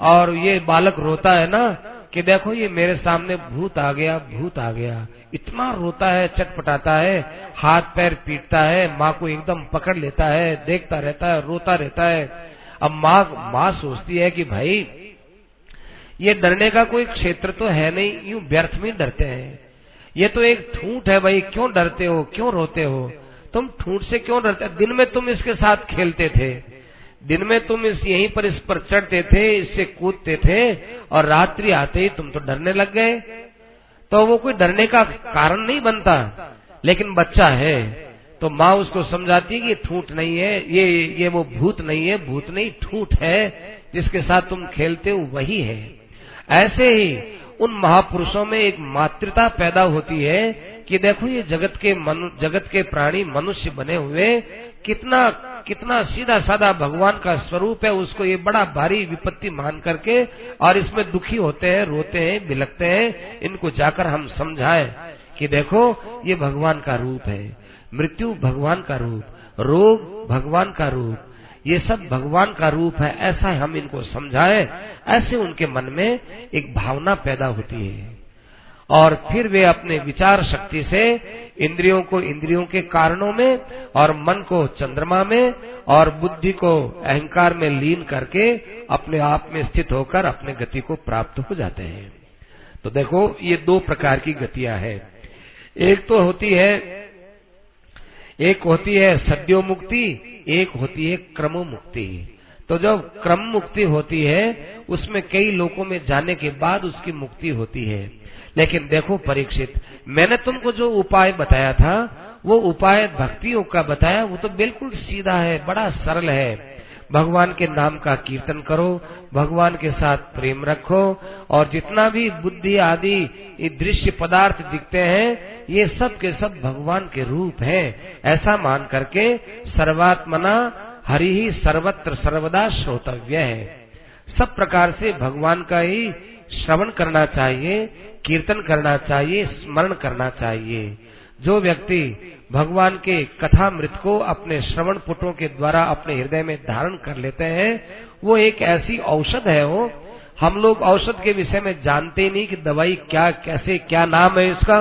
Speaker 1: और ये बालक रोता है ना, कि देखो, ये मेरे सामने भूत आ गया, भूत आ गया। इतना रोता है, चटपटाता है, हाथ पैर पीटता है, माँ को एकदम पकड़ लेता है, देखता रहता है, रोता रहता है। अब माँ माँ सोचती है कि भाई, ये डरने का कोई क्षेत्र तो है नहीं, यूँ व्यर्थ में डरते हैं। ये तो एक ठूठ है भाई, क्यों डरते हो, क्यों रोते हो? तुम ठूठ से क्यों डरते? दिन में तुम इसके साथ खेलते थे, दिन में तुम इस यहीं पर इस पर चढ़ते थे, इससे कूदते थे, और रात्रि आते ही तुम तो डरने लग गए। तो वो कोई डरने का कारण नहीं बनता, लेकिन बच्चा है। तो माँ उसको समझाती कि ठूठ नहीं है ये ये वो भूत नहीं है भूत नहीं ठूठ है जिसके साथ तुम खेलते हो वही है। ऐसे ही उन महापुरुषों में एक मातृता पैदा होती है कि देखो ये जगत के मनु, जगत के प्राणी मनुष्य बने हुए कितना कितना सीधा साधा भगवान का स्वरूप है उसको ये बड़ा भारी विपत्ति मान करके और इसमें दुखी होते हैं रोते हैं बिलकते हैं इनको जाकर हम समझाएँ कि देखो ये भगवान का रूप है। मृत्यु भगवान का रूप, रोग भगवान का रूप, ये सब भगवान का रूप है, ऐसा हम इनको समझाए, ऐसे उनके मन में एक भावना पैदा होती है। और फिर वे अपने विचार शक्ति से इंद्रियों को इंद्रियों के कारणों में और मन को चंद्रमा में और बुद्धि को अहंकार में लीन करके अपने आप में स्थित होकर अपने गति को प्राप्त हो जाते हैं। तो देखो, ये दो प्रकार की गतियाँ हैं। एक तो होती है एक होती है सद्यो मुक्ति एक होती है क्रम मुक्ति तो जब क्रम मुक्ति होती है, उसमें कई लोगों में जाने के बाद उसकी मुक्ति होती है। लेकिन देखो परीक्षित, मैंने तुमको जो उपाय बताया था, वो उपाय भक्तियों का बताया, वो तो बिल्कुल सीधा है, बड़ा सरल है। भगवान के नाम का कीर्तन करो, भगवान के साथ प्रेम रखो, और जितना भी बुद्धि आदि, ये दृश्य पदार्थ दिखते हैं, ये सब के सब भगवान के रूप हैं। ऐसा मान करके सर्वात्मना हरि ही सर्वत्र सर्वदा श्रोतव्य है। सब प्रकार से भगवान का ही श्रवण करना चाहिए, कीर्तन करना चाहिए, स्मरण करना चाहिए। जो व्यक्ति भगवान के कथा मृत को अपने श्रवण पुटों के द्वारा अपने हृदय में धारण कर लेते हैं। वो एक ऐसी औषध है वो। हम लोग औषध के विषय में जानते नहीं कि दवाई क्या, कैसे, क्या नाम है इसका।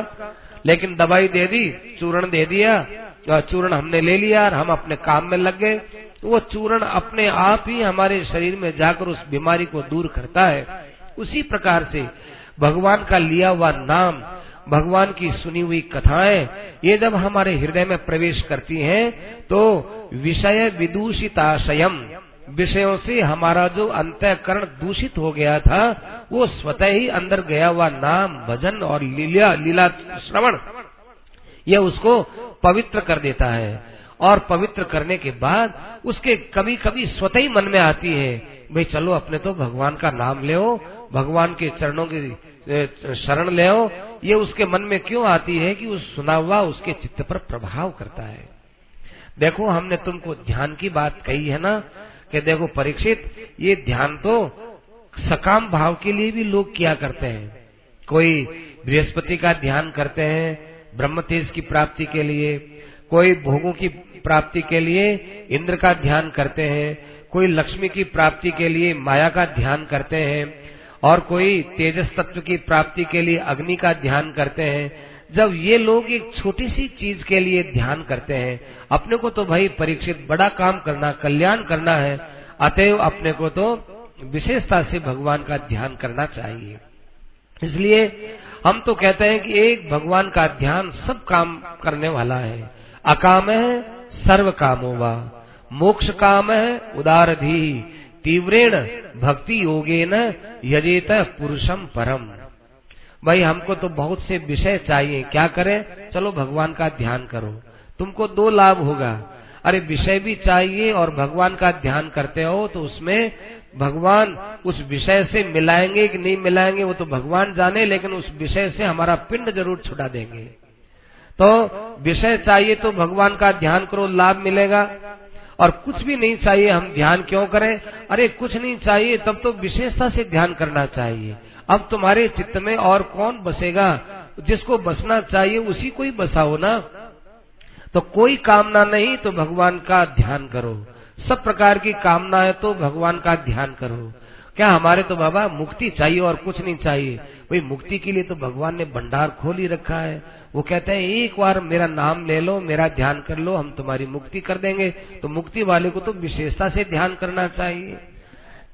Speaker 1: लेकिन दवाई दे दी, चूर्ण दे दिया चूर्ण हमने ले लिया और हम अपने काम में लग गए। तो वो चूर्ण अपने आप ही हमारे शरीर में जाकर उस बीमारी को दूर करता है। उसी प्रकार से भगवान का लिया हुआ नाम भगवान की सुनी हुई कथाएँ, ये जब हमारे हृदय में प्रवेश करती हैं तो विषय विदूषिताशयम विषयों से हमारा जो अंतकरण दूषित हो गया था, वो स्वतः ही अंदर गया हुआ नाम, भजन और लीला लीला श्रवण यह उसको पवित्र कर देता है। और पवित्र करने के बाद उसके कभी कभी स्वतः ही मन में आती है, भाई चलो अपने तो भगवान का नाम ले भगवान के चरणों की शरण ले ये उसके मन में क्यों आती है कि उस सुना हुआ उसके चित्त पर प्रभाव करता है? देखो, हमने तुमको ध्यान की बात कही है ना, कि देखो परीक्षित, ये ध्यान तो सकाम भाव के लिए भी लोग किया करते हैं। कोई बृहस्पति का ध्यान करते हैं ब्रह्म तेज की प्राप्ति के लिए, कोई भोगों की प्राप्ति के लिए इंद्र का ध्यान करते हैं, कोई लक्ष्मी की प्राप्ति के लिए माया का ध्यान करते हैं। और कोई तेजस तत्व की प्राप्ति के लिए अग्नि का ध्यान करते हैं, जब ये लोग एक छोटी सी चीज़ के लिए ध्यान करते हैं, अपने को तो भाई परीक्षित बड़ा काम करना, कल्याण करना है, अतएव अपने को तो विशेषता से भगवान का ध्यान करना चाहिए। इसलिए हम तो कहते हैं कि एक भगवान का ध्यान सब काम करने वाला है। अकाम है सर्व कामों वा मोक्ष काम है, उदारधी। तीव्रेण भक्ति योगे न यजेत पुरुषम परम। भाई, हमको तो बहुत से विषय चाहिए। क्या करें? चलो भगवान का ध्यान करो। तुमको दो लाभ होगा। अरे, विषय भी चाहिए और भगवान का ध्यान करते हो तो उसमें भगवान उस विषय से मिलाएँगे कि नहीं मिलाएँगे, वो तो भगवान जाने, लेकिन उस विषय से हमारा पिंड ज़रूर छुड़ा देंगे। तो विषय चाहिए तो भगवान का ध्यान करो, लाभ मिलेगा। और कुछ भी नहीं चाहिए, हम ध्यान क्यों करें? अरे, कुछ नहीं चाहिए, तब तो विशेषता से ध्यान करना चाहिए। अब तुम्हारे चित्त में और कौन बसेगा? जिसको बसना चाहिए, उसी को ही बसाओ ना। तो कोई कामना नहीं तो भगवान का ध्यान करो। सब प्रकार की कामना है तो भगवान का ध्यान करो। क्या हमारे तो बाबा मुक्ति चाहिए और कुछ नहीं चाहिए? वही मुक्ति के लिए तो भगवान ने भंडार खोल ही रखा है। वो कहते हैं, एक बार मेरा नाम ले लो, मेरा ध्यान कर लो, हम तुम्हारी मुक्ति कर देंगे। तो मुक्ति वाले को तो विशेषता से ध्यान करना चाहिए।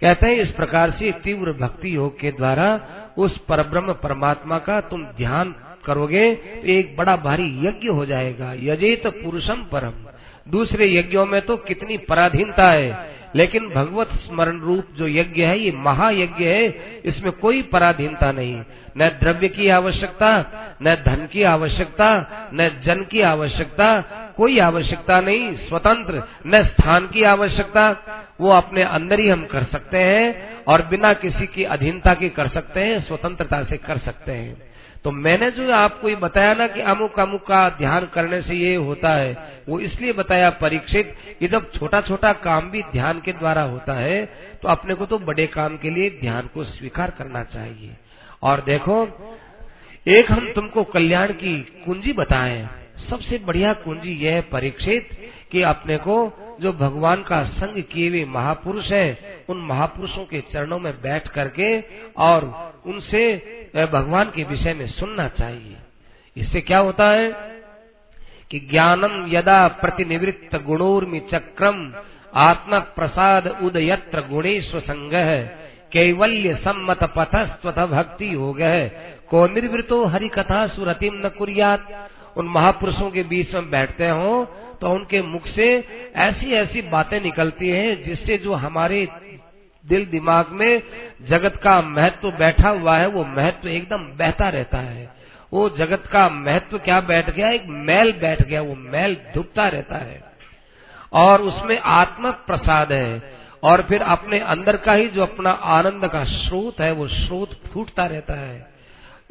Speaker 1: कहते हैं, इस प्रकार से तीव्र भक्ति योग के द्वारा उस परब्रह्म परमात्मा का तुम ध्यान करोगे तो एक बड़ा भारी यज्ञ हो जाएगा। यजेत पुरुषम परम। दूसरे यज्ञों में तो कितनी पराधीनता है। लेकिन भगवत स्मरण रूप जो यज्ञ है, ये महायज्ञ है, इसमें कोई पराधीनता नहीं। न द्रव्य की आवश्यकता, न धन की आवश्यकता, न जन की आवश्यकता, कोई आवश्यकता नहीं। स्वतंत्र, न स्थान की आवश्यकता, वो अपने अंदर ही हम कर सकते हैं और बिना किसी की अधीनता के कर सकते हैं, स्वतंत्रता से कर सकते हैं। तो मैंने जो आपको ये बताया ना कि अमुक अमुक का ध्यान करने से ये होता है, वो इसलिए बताया परीक्षित कि जब छोटा छोटा काम भी ध्यान के द्वारा होता है तो अपने को तो बड़े काम के लिए ध्यान को स्वीकार करना चाहिए। और देखो, एक हम तुमको कल्याण की कुंजी बताएँ। सबसे बढ़िया कुंजी यह है परीक्षित कि अपने को जो भगवान का संग किए हुए महापुरुष है, उन महापुरुषों के चरणों में बैठ करके और उनसे भगवान के विषय में सुनना चाहिए। इससे क्या होता है कि ज्ञानम यदा प्रतिनिवृत्त गुणोर्मि चक्रम, आत्म प्रसाद उदयत्र गुणेश्व संग, कैवल्य सम्मत पथस्वत भक्ति हो गए को निर्वृतो हरि कथा सुरतिम न कुरियात। उन महापुरुषों के बीच में बैठते हो तो उनके मुख से ऐसी ऐसी बातें निकलती हैं जिससे जो हमारे दिल दिमाग में जगत का महत्व बैठा हुआ है, वो महत्व एकदम बहता रहता है। वो जगत का महत्व क्या बैठ गया? एक मैल बैठ गया, वो मैल धुपता रहता है। और उसमें आत्म प्रसाद है। और फिर अपने अंदर का ही जो अपना आनंद का स्रोत है, वो स्रोत फूटता रहता है।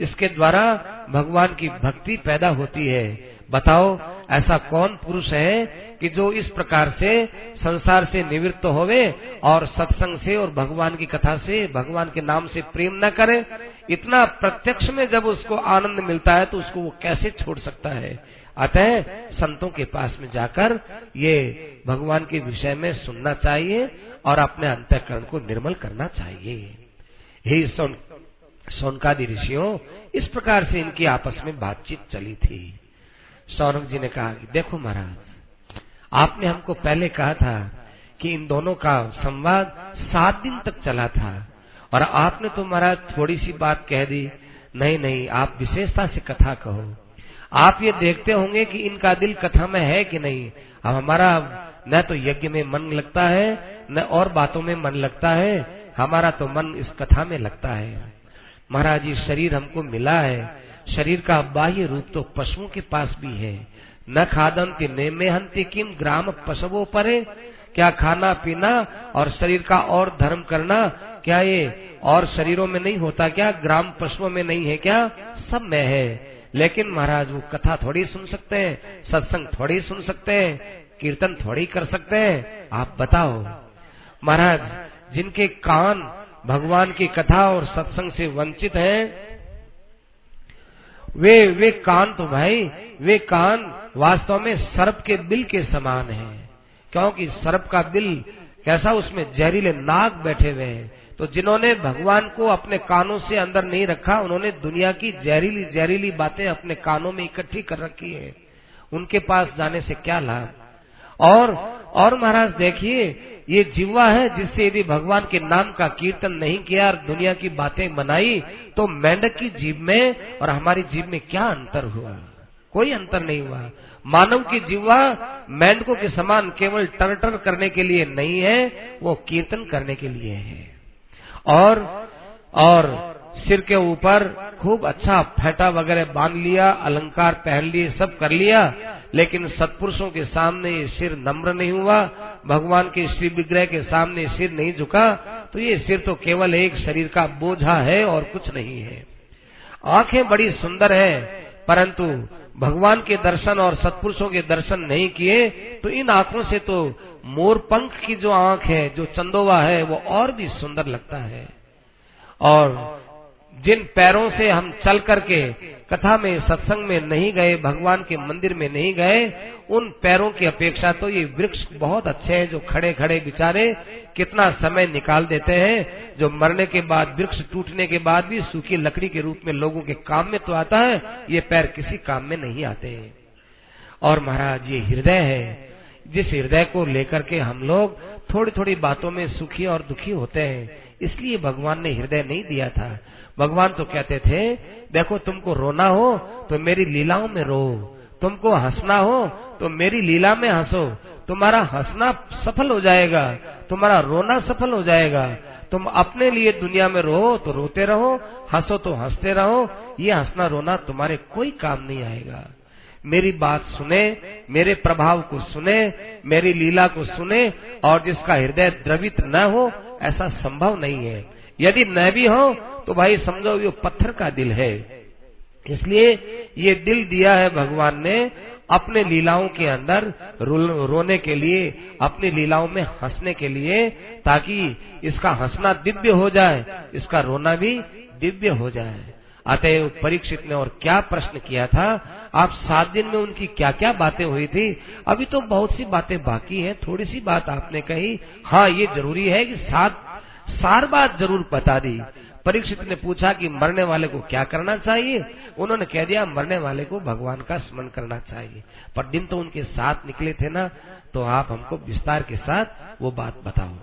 Speaker 1: इसके द्वारा भगवान की भक्ति पैदा होती है। बताओ, ऐसा कौन पुरुष है कि जो इस प्रकार से संसार से निवृत्त होवे और सत्संग से और भगवान की कथा से, भगवान के नाम से प्रेम न करे? इतना प्रत्यक्ष में जब उसको आनंद मिलता है तो उसको वो कैसे छोड़ सकता है? अतः संतों के पास में जाकर ये भगवान के विषय में सुनना चाहिए और अपने अंतकरण को निर्मल करना चाहिए। हे सोन, सोनकादि ऋषियों, इस प्रकार से इनकी आपस में बातचीत चली थी। सौनक जी ने कहा कि देखो महाराज, आपने हमको पहले कहा था कि इन दोनों का संवाद सात दिन तक चला था और आपने तो महाराज थोड़ी सी बात कह दी, नहीं नहीं, आप विशेषता से कथा कहो। आप ये देखते होंगे कि इनका दिल कथा में है कि नहीं। अब हमारा न तो यज्ञ में मन लगता है, न और बातों में मन लगता है, हमारा तो मन इस कथा में लगता है। महाराज ये शरीर हमको मिला है शरीर का बाह्य रूप तो पशुओं के पास भी है। न खादंती ने में किम ग्राम पशवो परे। क्या खाना पीना और शरीर का और धर्म करना, क्या ये और शरीरों में नहीं होता क्या? ग्राम पशुओं में नहीं है क्या? सब में है। लेकिन महाराज, वो कथा थोड़ी सुन सकते हैं, सत्संग थोड़ी सुन सकते हैं, कीर्तन थोड़ी कर सकते हैं। आप बताओ। महाराज, जिनके कान भगवान की कथा और सत्संग से वंचित हैं वे वे कान तो भाई, वे कान वास्तव में सर्प के बिल के समान हैं। क्योंकि सर्प का बिल कैसा उसमें जहरीले नाग बैठे हुए हैं। तो जिन्होंने भगवान को अपने कानों से अंदर नहीं रखा, उन्होंने दुनिया की जहरीली जहरीली बातें अपने कानों में इकट्ठी कर रखी है। उनके पास जाने से क्या लाभ? और और महाराज देखिए ये जिवा है जिससे यदि भगवान के नाम का कीर्तन नहीं किया और दुनिया की बातें बनाई तो मेंढक की जीव में और हमारी जीव में क्या अंतर हुआ? कोई अंतर नहीं हुआ। मानव की जीवा मेंढकों के समान केवल टर करने के लिए नहीं है, वो कीर्तन करने के लिए है। और और सिर के ऊपर खूब अच्छा फेटा वगैरह बाँध लिया, अलंकार पहन लिए, सब कर लिया, लेकिन सत्पुरुषों के सामने ये सिर नम्र नहीं हुआ भगवान के श्री विग्रह के सामने सिर नहीं झुका तो ये सिर तो केवल एक शरीर का बोझा है और कुछ नहीं है। आँखें बड़ी सुंदर है, परंतु भगवान के दर्शन और सत्पुरुषों के दर्शन नहीं किए तो इन आँखों से तो मोर पंख की जो आँख है, जो चंदोवा है, वो और भी सुंदर लगता है। और जिन पैरों से हम चल करके कथा में, सत्संग में नहीं गए, भगवान के मंदिर में नहीं गए, उन पैरों की अपेक्षा तो ये वृक्ष बहुत अच्छे हैं जो खड़े खड़े बिचारे कितना समय निकाल देते हैं, जो मरने के बाद, वृक्ष टूटने के बाद भी सूखी लकड़ी के रूप में लोगों के काम में तो आता है, ये पैर किसी काम में नहीं आते और महाराज, ये हृदय है, जिस हृदय को लेकर के हम लोग थोड़ी थोड़ी बातों में सुखी और दुखी होते हैं, इसलिए भगवान ने हृदय नहीं दिया था। भगवान तो कहते थे, देखो, तुमको रोना हो तो मेरी लीलाओं में रो, तुमको हंसना हो तो मेरी लीला में हंसो, तुम्हारा हंसना सफल हो जाएगा, तुम्हारा रोना सफल हो जाएगा, तुम अपने लिए दुनिया में रो तो रोते रहो, हंसो तो हँसते रहो, ये हंसना रोना तुम्हारे कोई काम नहीं आएगा। मेरी बात सुने, मेरे प्रभाव को सुने, मेरी लीला को सुने और जिसका हृदय द्रवित न हो, ऐसा संभव नहीं है। यदि न भी हो तो भाई समझो ये पत्थर का दिल है। इसलिए ये दिल दिया है भगवान ने अपने लीलाओं के अंदर रोने के लिए, अपनी लीलाओं में हंसने के लिए, ताकि इसका हंसना दिव्य हो जाए, इसका रोना भी दिव्य हो जाए। अतएव परीक्षित ने और क्या प्रश्न किया था? आप सात दिन में उनकी क्या क्या बातें हुई थी? अभी तो बहुत सी बातें बाकी हैं, थोड़ी सी बात आपने कही। हाँ ये ज़रूरी है कि सात, सार बात ज़रूर बता दी। परीक्षित ने पूछा कि मरने वाले को क्या करना चाहिए? उन्होंने कह दिया, मरने वाले को भगवान का स्मरण करना चाहिए। पर दिन तो उनके साथ निकले थे ना तो आप हमको विस्तार के साथ वो बात बताओ।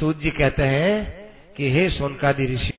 Speaker 1: सूत जी कहते हैं कि, हे सोनकादि ऋषि